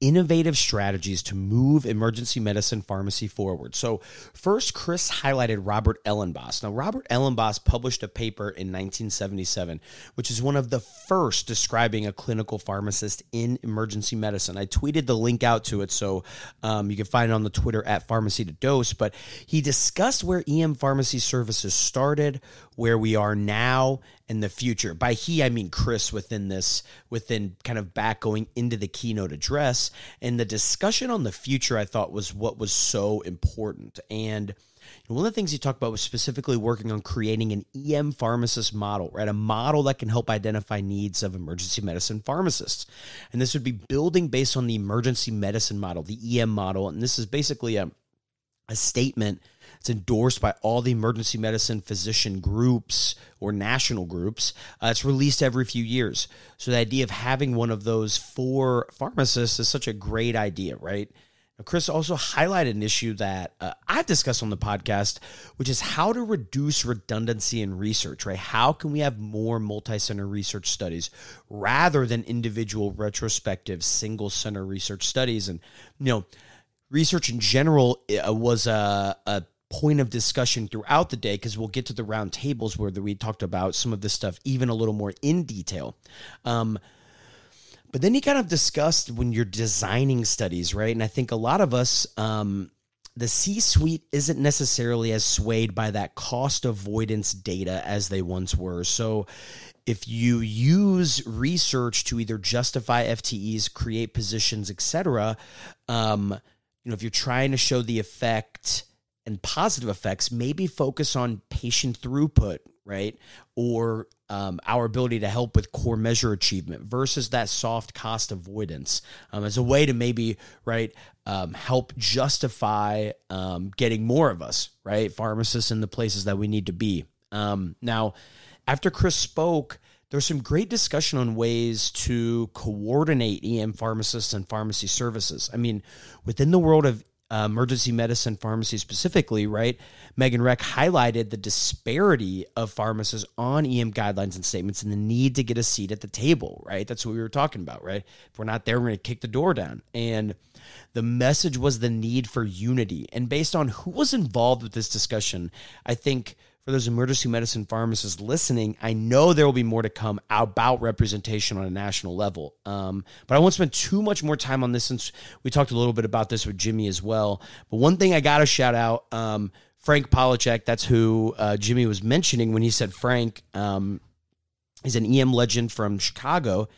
innovative strategies to move emergency medicine pharmacy forward. So, first, Chris highlighted Robert Elenbaas. Now, Robert Elenbaas published a paper in 1977, which is one of the first describing a clinical pharmacist in emergency medicine. I tweeted the link out to it, so um, you can find it on the Twitter at Pharmacy to Dose. But he discussed where EM pharmacy services started, where we are now, and the future. By he, I mean Chris within this, within kind of back going into the keynote address. And the discussion on the future, I thought, was what was so important. And one of the things he talked about was specifically working on creating an EM pharmacist model, right? A model that can help identify needs of emergency medicine pharmacists. And this would be building based on the emergency medicine model, the EM model. And this is basically a, a statement It's endorsed by all the emergency medicine physician groups or national groups. Uh, it's released every few years. So the idea of having one of those for pharmacists is such a great idea, right? Chris also highlighted an issue that uh, I've discussed on the podcast, which is how to reduce redundancy in research, right? How can we have more multi center research studies rather than individual retrospective single center research studies? And, you know, research in general uh, was a, a point of discussion throughout the day because we'll get to the round tables where we talked about some of this stuff even a little more in detail. Um, but then he kind of discussed when you're designing studies, right? And I think a lot of us, um, the C suite isn't necessarily as swayed by that cost avoidance data as they once were. So if you use research to either justify FTEs, create positions, etc., um, you know, if you're trying to show the effect and positive effects, maybe focus on patient throughput, right? Or um, our ability to help with core measure achievement versus that soft cost avoidance um, as a way to maybe right um, help justify um, getting more of us right? Pharmacists in the places that we need to be. Um, now after chris spoke there's some great discussion on ways to coordinate em pharmacists and pharmacy services. I mean within the world of uh, emergency medicine pharmacy specifically, right? Megan Rech highlighted the disparity of pharmacists on EM guidelines and statements and the need to get a seat at the table, right? That's what we were talking about, right? If we're not there, we're going to kick the door down. And the message was the need for unity. And based on who was involved with this discussion, I think for those emergency medicine pharmacists listening, I know there will be more to come about representation on a national level. Um, but I won't spend too much more time on this since we talked a little bit about this with Jimmy as well. But one thing I got to shout out um, Frank Paloucek, that's who uh, Jimmy was mentioning when he said Frank. Um, he's an EM legend from Chicago. And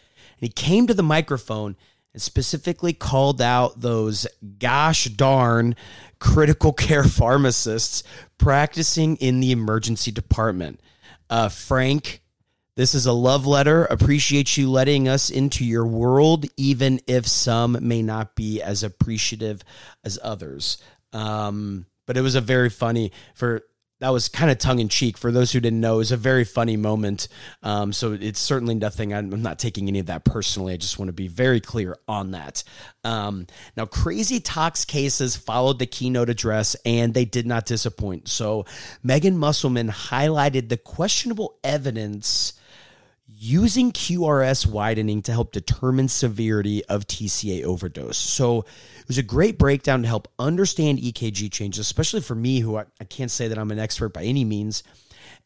he came to the microphone and specifically called out those gosh darn critical care <laughs> pharmacists practicing in the emergency department. Uh, Frank, this is a love letter. Appreciate you letting us into your world, even if some may not be as appreciative as others. Um, but it was a very funny for that was kind of tongue in cheek. For those who didn't know, it was a very funny moment. Um, so it's certainly nothing. I'm not taking any of that personally. I just want to be very clear on that. Um, now, crazy tox cases followed the keynote address, and they did not disappoint. So Megan Musselman highlighted the questionable evidence using QRS widening to help determine severity of TCA overdose. So it was a great breakdown to help understand EKG changes, especially for me, who I, I can't say that I'm an expert by any means.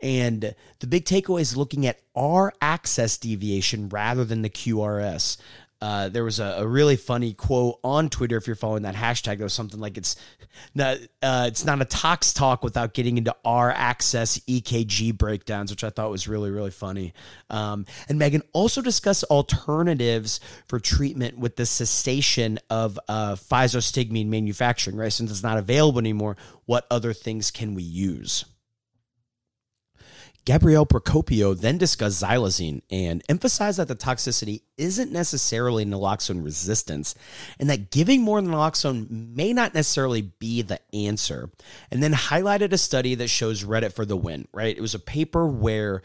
And the big takeaway is looking at R axis deviation rather than the QRS. Uh, there was a, a, really funny quote on Twitter. If you're following that hashtag, there was something like it's not uh, it's not a tox talk without getting into R axis EKG breakdowns, which I thought was really really funny. Um, and Megan also discussed alternatives for treatment with the cessation of uh, physostigmine manufacturing. Right, since it's not available anymore, what other things can we use? Gabrielle Procopio then discussed xylazine and emphasized that the toxicity isn't necessarily naloxone resistance and that giving more naloxone may not necessarily be the answer. And then highlighted a study that shows Reddit for the win, right? It was a paper where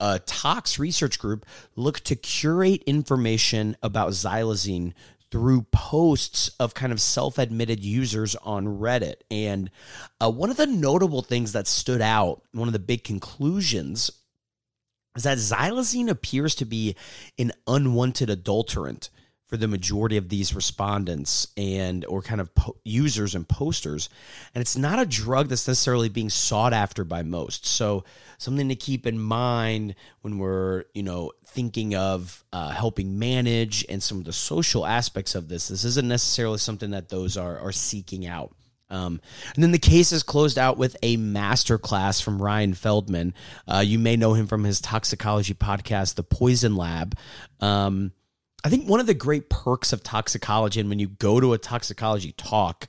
a tox research group looked to curate information about xylazine through posts of kind of self admitted users on Reddit. And uh, one of the notable things that stood out, one of the big conclusions, is that xylazine appears to be an unwanted adulterant for the majority of these respondents and or kind of po- users and posters and it's not a drug that's necessarily being sought after by most so something to keep in mind when we're you know thinking of uh, helping manage and some of the social aspects of this this isn't necessarily something that those are are seeking out um, and then the case is closed out with a master class from Ryan Feldman. Uh, you may know him from his toxicology podcast, The Poison Lab. Um, I think one of the great perks of toxicology, and when you go to a toxicology talk,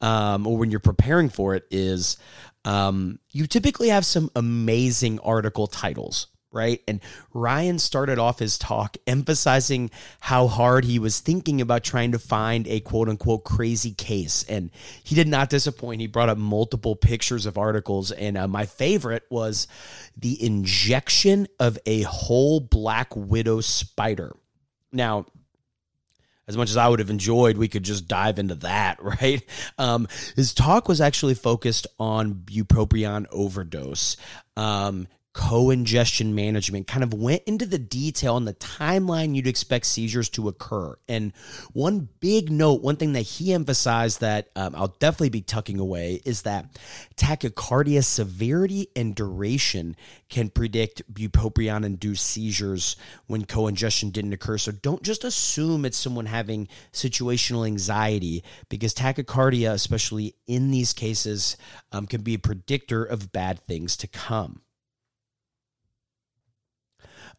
um, or when you're preparing for it, is um, you typically have some amazing article titles, right? And Ryan started off his talk emphasizing how hard he was thinking about trying to find a quote unquote crazy case. And he did not disappoint. He brought up multiple pictures of articles. And uh, my favorite was the injection of a whole black widow spider. Now, as much as I would have enjoyed, we could just dive into that, <laughs> right? Um, his talk was actually focused on bupropion overdose. Um, co-ingestion management kind of went into the detail on the timeline you'd expect seizures to occur. And one big note one thing that he emphasized that um, i'll definitely be tucking away is that tachycardia severity and duration can predict bupropion induced seizures when co-ingestion didn't occur. So don't just assume it's someone having situational anxiety because tachycardia especially in these cases um, can be a predictor of bad things to come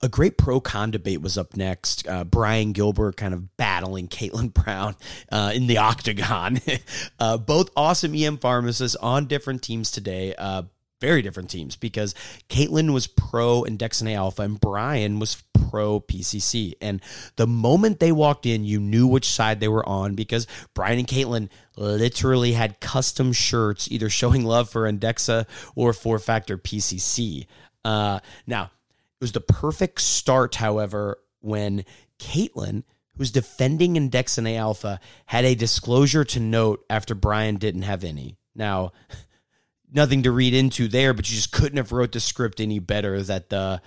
a great pro con debate was up next. Uh, Brian Gilbert kind of battling Caitlin <laughs> Brown uh, in the octagon. <laughs> uh, both awesome EM pharmacists on different teams today. Uh, very different teams because Caitlin was pro Andexanet alfa and Brian was pro PCC. And the moment they walked in, you knew which side they were on because Brian and Caitlin literally had custom shirts either showing love for Andexxa or Four Factor PCC. Uh, now, was the perfect start, however, when Caitlin, who's defending Andexanet alfa, had a disclosure to note after Brian didn't have any. Now, <laughs> nothing to read into there, but you just couldn't have wrote the script any better that the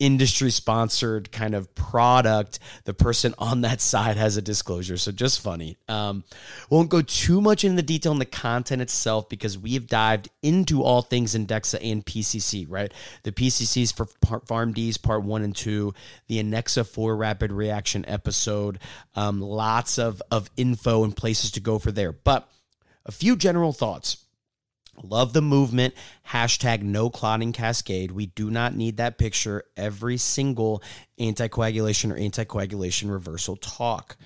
industry sponsored kind of product, the person on that side has a disclosure. So just funny. Um, won't go too much into the detail on the content itself because we have dived into all things Andexxa and PCC, right? The PCCs for PharmD's part one and two, the ANNEXA-4 rapid reaction episode, um, lots of, of info and places to go for there. But a few general thoughts. Love the movement. Hashtag no clotting cascade. We do not need that picture every single anticoagulation or anticoagulation reversal talk.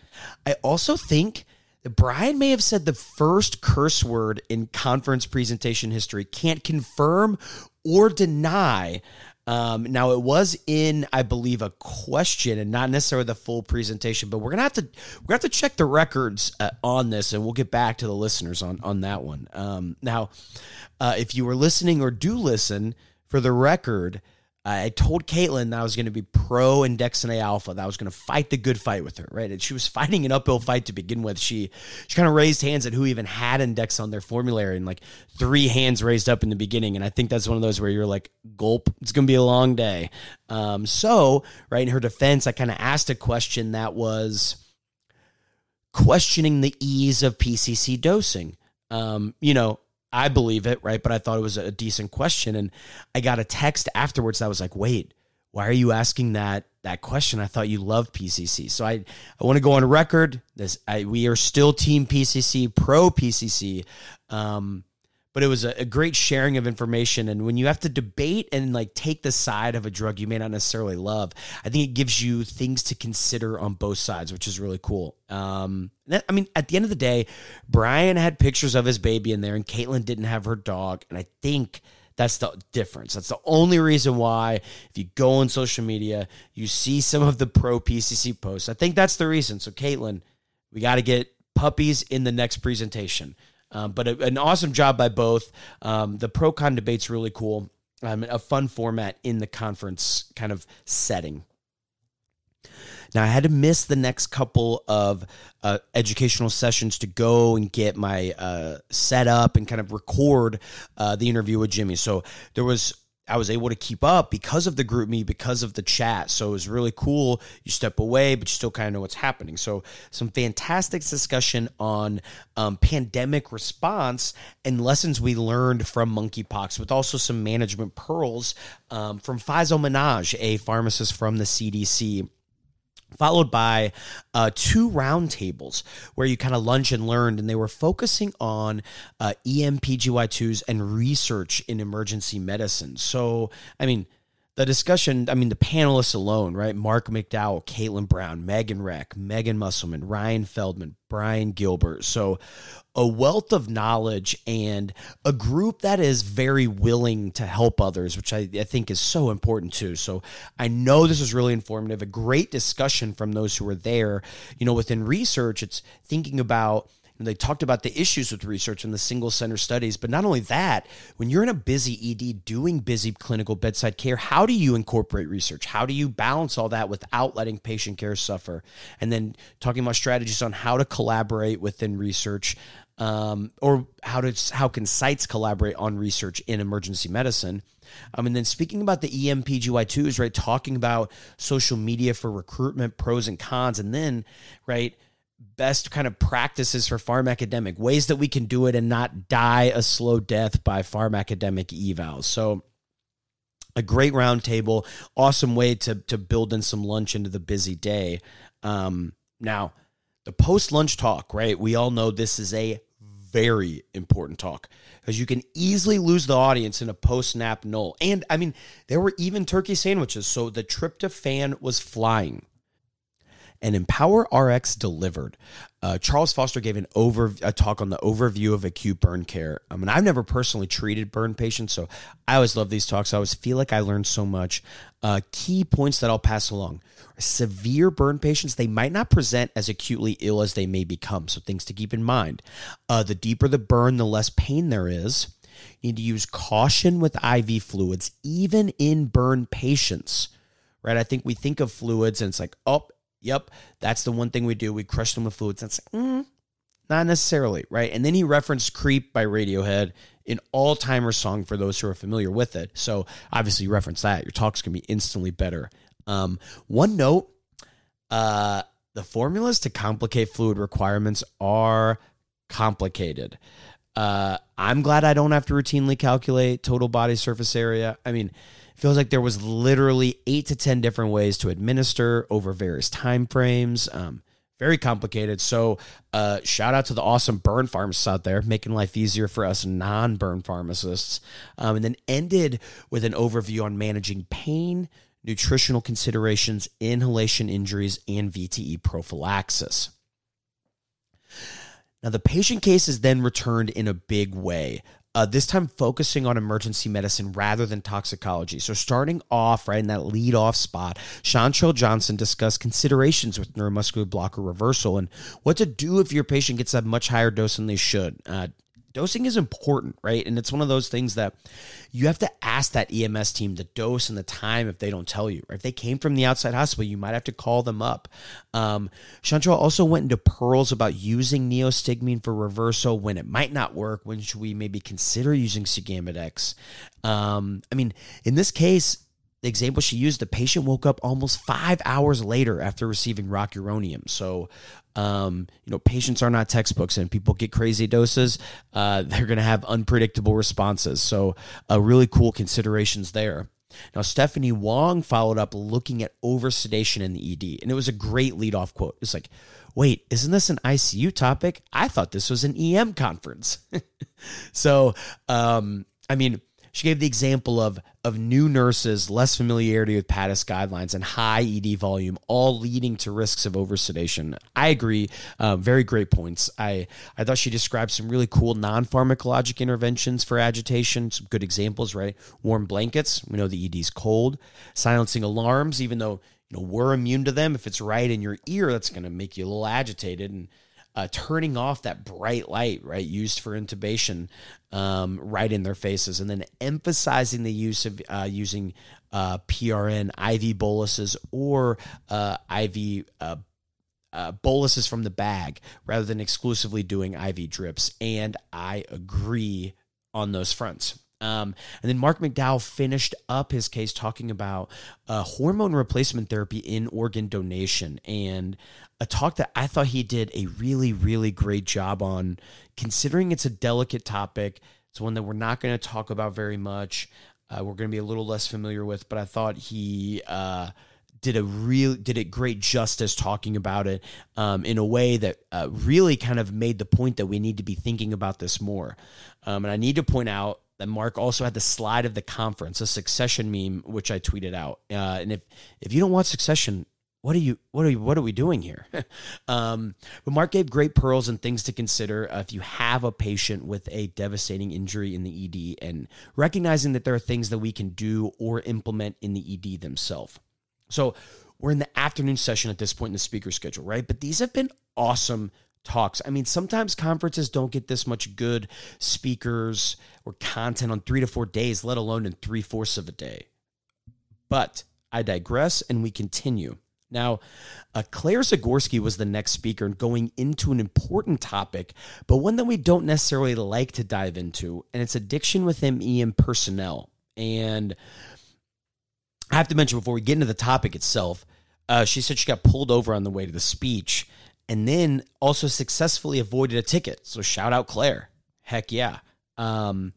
I also think that Brian may have said the first curse word in conference presentation history. Can't confirm or deny um, now it was in, I believe, a question and not necessarily the full presentation, but we're gonna have to we're gonna have to check the records uh, on this, and we'll get back to the listeners on on that one. Um, now, uh, if you were listening or do listen, for the record, I told Caitlin that I was going to be pro Andexanet alfa, that I was going to fight the good fight with her, right? And she was <laughs> fighting an uphill fight to begin with. She she kind of raised hands at who even had Andexxa on their formulary, and like three hands raised up in the beginning. And I think that's one of those where you're like, gulp, it's going to be a long day. Um, so, right in her defense, I kind of asked a question that was questioning the ease of PCC dosing. Um, you know, I believe it, right? But I thought it was a decent question. And I got a text afterwards that was like, wait, why are you asking that that question? I thought you loved PCC. So I, I want to go on record. This I, we are still team PCC, pro PCC. Um, but it was a, a, great sharing of information. And when you have to debate and like take the side of a drug you may not necessarily love, I think it gives you things to consider on both sides, which is really cool. Um, I mean, at the end of the day, Brian had pictures of his baby in there, and Caitlin didn't have her dog. And I think that's the difference. That's the only reason why, if you go on social media, you see some of the pro PCC posts. I think that's the reason. So, Caitlin, we got to get puppies in the next presentation. Um, but a, an awesome job by both. Um, the pro con debate's really cool. Um, a fun format in the conference kind of setting. Now, I had to miss the next couple of uh, educational sessions to go and get my uh, set up and kind of record uh, the interview with Jimmy. So there was I was able to keep up because of the GroupMe, because of the chat. So it was really cool. You step away, but you still kind of know what's happening. So some fantastic discussion on um, pandemic response and lessons we learned from monkeypox, with also some management pearls um, from Faisal Minhaj, a pharmacist from the CDC followed by uh, two roundtables where you kind of lunch and learned, and they were focusing on uh, EMPGY2s and research in emergency medicine. So, I mean, the discussion, I mean, the panelists alone, right? Mark McDowell, Caitlin Brown, Megan Rech, Megan Musselman, Ryan Feldman, Brian Gilbert. So, a wealth of knowledge and a group that is very willing to help others, which I, I, think is so important too. So, I know this was really informative, a great discussion from those who were there. You know, within research, it's thinking about and they talked about the issues with research and the single center studies. But not only that, when you're in a busy ED doing busy clinical bedside care, how do you incorporate research? How do you balance all that without letting patient care suffer? And then talking about strategies on how to collaborate within research. Um, or how does how can sites collaborate on research in emergency medicine? Um, and then speaking about the EMPGY2s, right, talking about social media for recruitment, pros and cons, and then, right, best kind of practices for PharmAcademic ways that we can do it and not die a slow death by PharmAcademic evals. So a great roundtable, awesome way to to build in some lunch into the busy day. Um, now, the post lunch talk, right? We all know this is a very important talk because you can easily lose the audience in a post nap null. And I mean, there were even turkey sandwiches, so the tryptophan was flying and EMPoweRx delivered. Uh, Charles Foster gave an over a talk on the overview of acute burn care. I mean, I've never personally treated burn patients, so I always love these talks. I always feel like I learned so much. Uh, key points that I'll pass along: severe burn patients they might not present as acutely ill as they may become. So things to keep in mind: uh, the deeper the burn, the less pain there is. You need to use caution with IV fluids, even in burn patients right? I think we think of fluids and it's like, oh, Yep, that's the one thing we do. We crush them with fluids. That's mm, not necessarily, right? And then he referenced Creep by Radiohead, an all timer song for those who are familiar with it. So obviously, reference that. Your talk's going to be instantly better. Um, one note uh, the formulas to complicate fluid requirements are complicated. Uh, I'm glad I don't have to routinely calculate total body surface area. I mean, feels like there was literally eight to ten different ways to administer over various time frames. Um, very complicated. So, uh, shout out to the awesome burn pharmacists out there, making life easier for us non burn pharmacists. Um, and then ended with an overview on managing pain, nutritional considerations, inhalation injuries, and VTE prophylaxis. Now, the patient case is then returned in a big way uh, this time focusing on emergency medicine rather than toxicology. So starting off right in that lead off spot, Chantrell Johnson discussed considerations with neuromuscular blocker reversal and what to do if your patient gets a much higher dose than they should. Uh, dosing is important, right? And it's one of those things that you have to ask that EMS team the dose and the time if they don't tell you. If they came from the outside hospital, you might have to call them up. Um, Chantrell also went into pearls about using neostigmine for reversal when it might not work. When should we maybe consider using sugammadex? Um, I mean, in this case, the example she used, the patient woke up almost five hours later after receiving rocuronium. So, um, you know, patients are not textbooks, and people get crazy doses. Uh, <laughs> they're going to have unpredictable responses. So, uh, really cool considerations there. Now, Stephanie Wong followed up looking at oversedation in the ED, and it was a great lead-off quote. It's like, wait, isn't this an ICU topic? I thought this was an EM conference. <laughs> so, um, I mean, she gave the example of of new nurses, less familiarity with PADIS guidelines, and high ED volume, all leading to risks of oversedation. I agree. Uh, very great points. I, I thought she described some really cool non pharmacologic interventions for agitation. Some good examples, right? Warm blankets. We know the ED is cold. Silencing alarms, even though you know we're immune to them. If it's right in your ear, that's going to make you a little agitated and uh, turning off that bright light, right, used for intubation, um, right in their faces, and then emphasizing the use of uh, using uh, PRN, IV boluses, or uh, IV uh, uh, boluses from the bag rather than exclusively doing IV drips. And I agree on those fronts. Um, and then Mark McDowell finished up his case talking about uh, hormone replacement therapy in organ donation and a talk that I thought he did a really, really great job on, considering it's a delicate topic. It's one that we're not going to talk about very much. Uh, we're going to be a little less familiar with, but I thought he uh, did a real did it great justice talking about it um, in a way that uh, really kind of made the point that we need to be thinking about this more. Um, and I need to point out that Mark also had the slide of the conference, a Succession meme, which I tweeted out. Uh, and if if you don't watch Succession, what are you what are you, what are we doing here? <laughs> um, but Mark gave great pearls and things to consider uh, if you have a patient with a devastating injury in the ED, and recognizing that there are things that we can do or implement in the ED themselves. So we're in the afternoon session at this point in the speaker schedule, right? But these have been awesome talks. I mean, sometimes conferences don't get this much good speakers or content on three to four days, let alone in three fourths of a day. But I digress and we continue. Now, uh, Claire Zagorski was the next speaker going into an important topic, but one that we don't necessarily like to dive into, and it's addiction within EM personnel. And I have to mention before we get into the topic itself, uh, she said she got pulled over on the way to the speech and then also successfully avoided a ticket. So shout out Claire. Heck yeah. Um,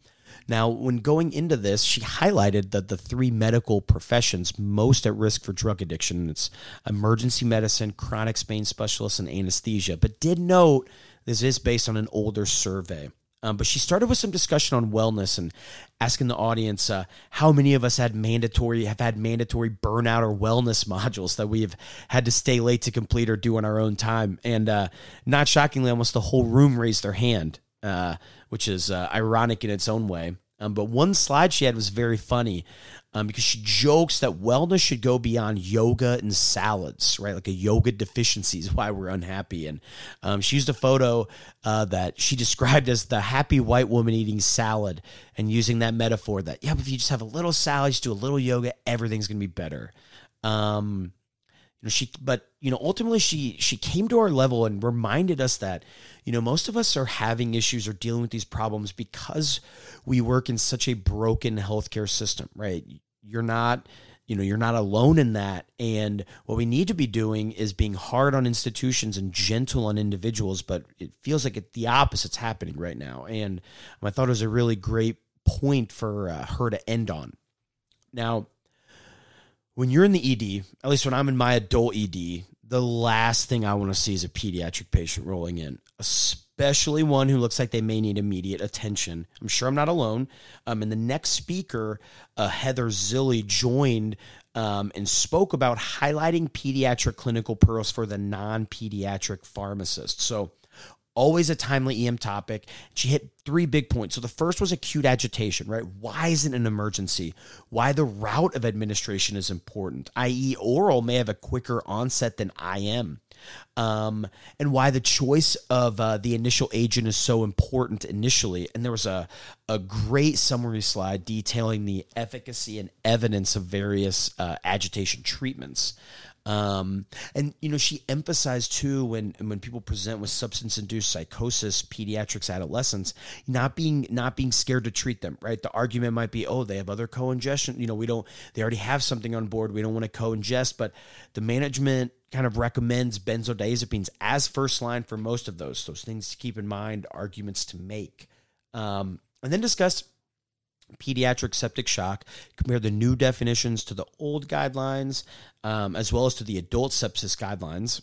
now, when going into this, she highlighted that the three medical professions most at risk for drug addiction it's emergency medicine, chronic pain specialists, and anesthesia. But did note this is based on an older survey. Um, but she started with some discussion on wellness and asking the audience uh, how many of us had mandatory have had mandatory burnout or wellness <laughs> modules that we've had to stay late to complete or do on our own time. And uh, not shockingly, almost the whole room raised their hand, uh, which is uh, ironic in its own way. Um, but one slide she had was very funny um, because she jokes that wellness should go beyond yoga and salads, right? Like a yoga deficiency is <laughs> why we're unhappy. And um, she used a photo uh, that she described as the happy white woman eating salad and using that metaphor that, yeah, if you just have a little salad, just do a little yoga, everything's going to be better. Um, you know she but you know ultimately she she came to our level and reminded us that you know most of us are having issues or dealing with these problems because we work in such a broken healthcare system right? You're not you know you're not alone in that. And what we need to be doing is being hard on institutions and gentle on individuals but it feels like it, the opposite's happening right now. And i thought it was a really great point for uh, her to end on. Now when you're in the ED, at least when I'm in my adult ED, the last thing I want to see is a pediatric patient rolling in, especially one who looks like they may need immediate attention. I'm sure I'm not alone. Um, and the next speaker, uh, Heather Zilly, joined um, and spoke about highlighting pediatric clinical pearls for the non pediatric pharmacist. So, always a timely EM topic. She hit three big points. So the first was acute agitation, right? Why isn't an emergency? Why the route of administration is important, i.e., oral may have a quicker onset than IM. Um, and why the choice of uh, the initial agent is so important initially. And there was a, a great summary slide detailing the efficacy and evidence of various uh, agitation treatments. Um, and you know, she emphasized too when when people present with substance induced psychosis, pediatrics, adolescents, not being not being scared to treat them. Right, the argument might be, oh, they have other co-ingestion. You know, we don't. They already have something on board. We don't want to co-ingest, but the management kind of recommends benzodiazepines as first line for most of those. Those things to keep in mind, arguments to make, um, and then discuss pediatric septic shock, compare the new definitions to the old guidelines, um, as well as to the adult sepsis guidelines.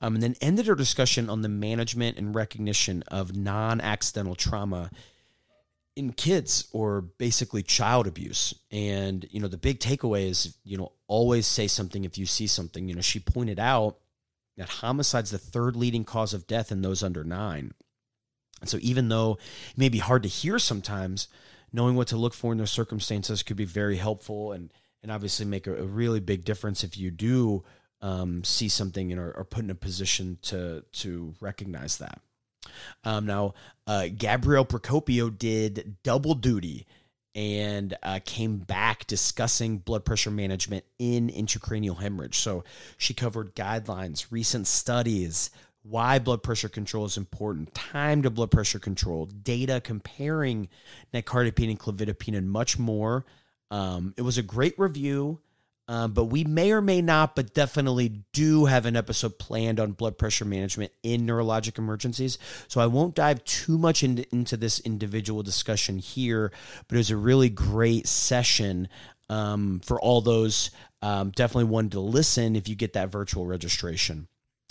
Um, and then ended our discussion on the management and recognition of non accidental trauma in kids or basically child abuse. And, you know, the big takeaway is, you know, always say something if you see something. You know, she pointed out that homicide's the third leading cause of death in those under nine. And so even though it may be hard to hear sometimes, knowing what to look for in those circumstances could be very helpful and and obviously make a, a really big difference if you do um, see something and are, are, put in a position to to recognize that. Um, now, uh, Gabrielle Procopio did double duty and uh, came back discussing blood pressure management in intracranial hemorrhage. So she covered guidelines, recent studies, why blood pressure control is important, time to blood pressure control, data comparing nicardipine and clevidipine, and much more. Um, it was a great review, um, but we may or may not, but definitely do have an episode planned on blood pressure management in neurologic emergencies. So I won't dive too much into, into this individual discussion here, but it was a really great session um, for all those. Um, definitely one to listen if you get that virtual registration.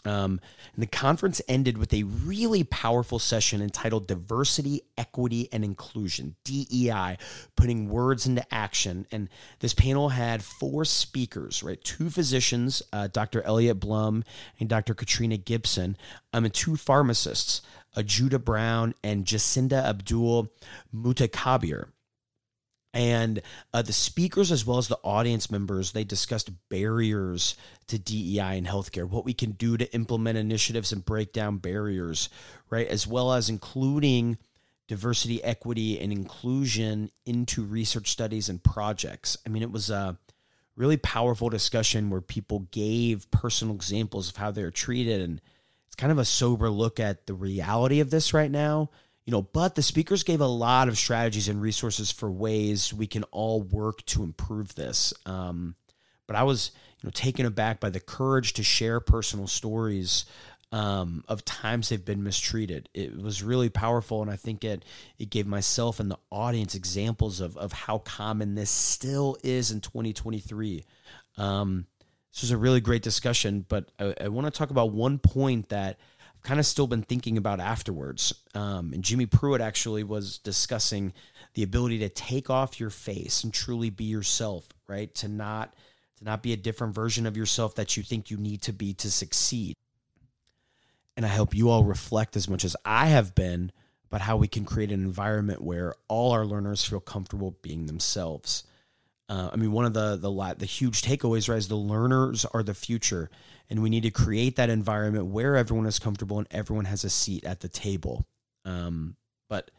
Um, and the conference ended with a really powerful session entitled Diversity, Equity, and Inclusion, DEI, putting words into action. And this panel had four speakers, right? Two physicians, uh, Dr. Elliot Blum and Dr. Katrina Gibson, um, and two pharmacists, Judah Brown and Jacinda Abdul Mutakabir and uh, the speakers as well as the audience members they discussed barriers to dei in healthcare what we can do to implement initiatives and break down barriers right? As well as including diversity equity and inclusion into research studies and projects. I mean it was a really powerful discussion where people gave personal examples of how they're treated and it's kind of a sober look at the reality of this right now you know, but the speakers gave a lot of strategies and resources for ways we can all work to improve this. Um, but I was, you know, taken aback by the courage to share personal stories um, of times they've been mistreated. It was really powerful, and I think it it gave myself and the audience examples of of how common this still is in 2023. Um, this was a really great discussion, but I, I want to talk about one point that kind of still been thinking about afterwards. Um, and Jimmy Pruitt actually was discussing the ability to take off your face and truly be yourself, right? To not to not be a different version of yourself that you think you need to be to succeed. And I hope you all reflect as much as I have been about how we can create an environment where all our learners feel comfortable being themselves. Uh, I mean, one of the the the huge takeaways right, is the learners are the future, and we need to create that environment where everyone is comfortable and everyone has a seat at the table. Um, but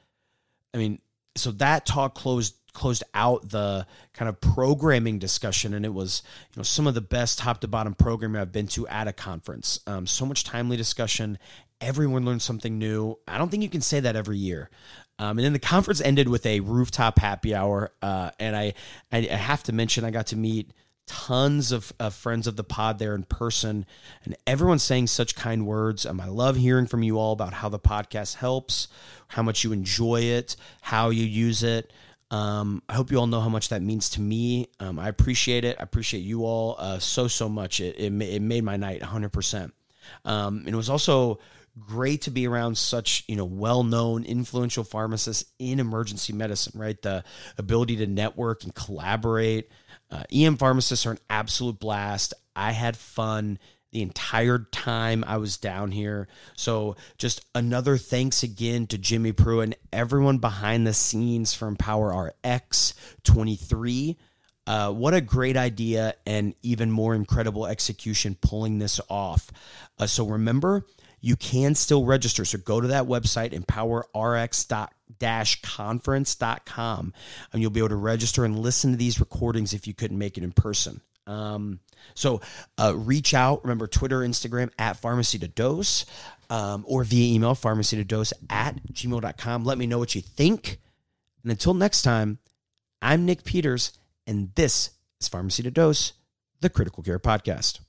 I mean, so that talk closed closed out the kind of programming discussion, and it was you know some of the best top to bottom programming I've been to at a conference. Um, so much timely discussion. Everyone learned something new. I don't think you can say that every year. Um, and then the conference ended with a rooftop happy hour, uh, and I, I have to mention I got to meet tons of, of, friends of the pod there in person, and everyone's saying such kind words. Um, I love hearing from you all about how the podcast helps, how much you enjoy it, how you use it. Um, I hope you all know how much that means to me. Um, I appreciate it. I appreciate you all uh, so so much. It, it it made my night 100. Um, percent And it was also great to be around such you know well-known influential pharmacists in emergency medicine right? The ability to network and collaborate. Uh, em pharmacists are an absolute blast. I had fun the entire time i was down here. So just another thanks again to jimmy pruitt and everyone behind the scenes from power rx 23 uh, what a great idea and even more incredible execution pulling this off. Uh, so remember, you can still register. So go to that website, empowerrx-conference.com, and you'll be able to register and listen to these recordings if you couldn't make it in person. Um, so uh, reach out. Remember Twitter, Instagram at pharmacy to dose, um, or via email pharmacy to dose at gmail.com. Let me know what you think. And until next time, I'm Nick Peters, and this is Pharmacy to Dose, the Critical Care Podcast.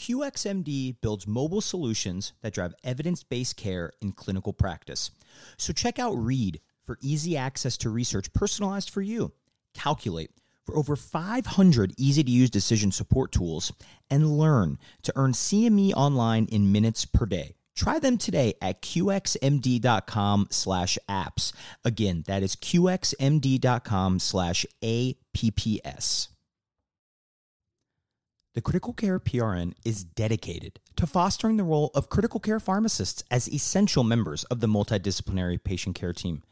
QXMD builds mobile solutions that drive evidence based care in clinical practice. So check out Read for easy access to research personalized for you, Calculate for over 500 easy to use decision support tools, and Learn to earn CME online in minutes per day. Try them today at qxmd.com slash apps. Again, that is qxmd.com slash apps. The Critical Care PRN is dedicated to fostering the role of critical care pharmacists as essential members of the multidisciplinary patient care team.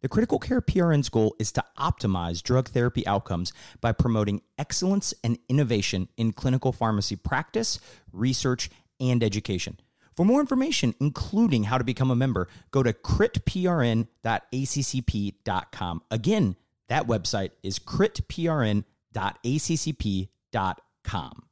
The Critical Care PRN's goal is to optimize drug therapy outcomes by promoting excellence and innovation in clinical pharmacy practice, research, and education. For more information, including how to become a member, go to critprn.accp.com. Again, that website is critprn.accp.com.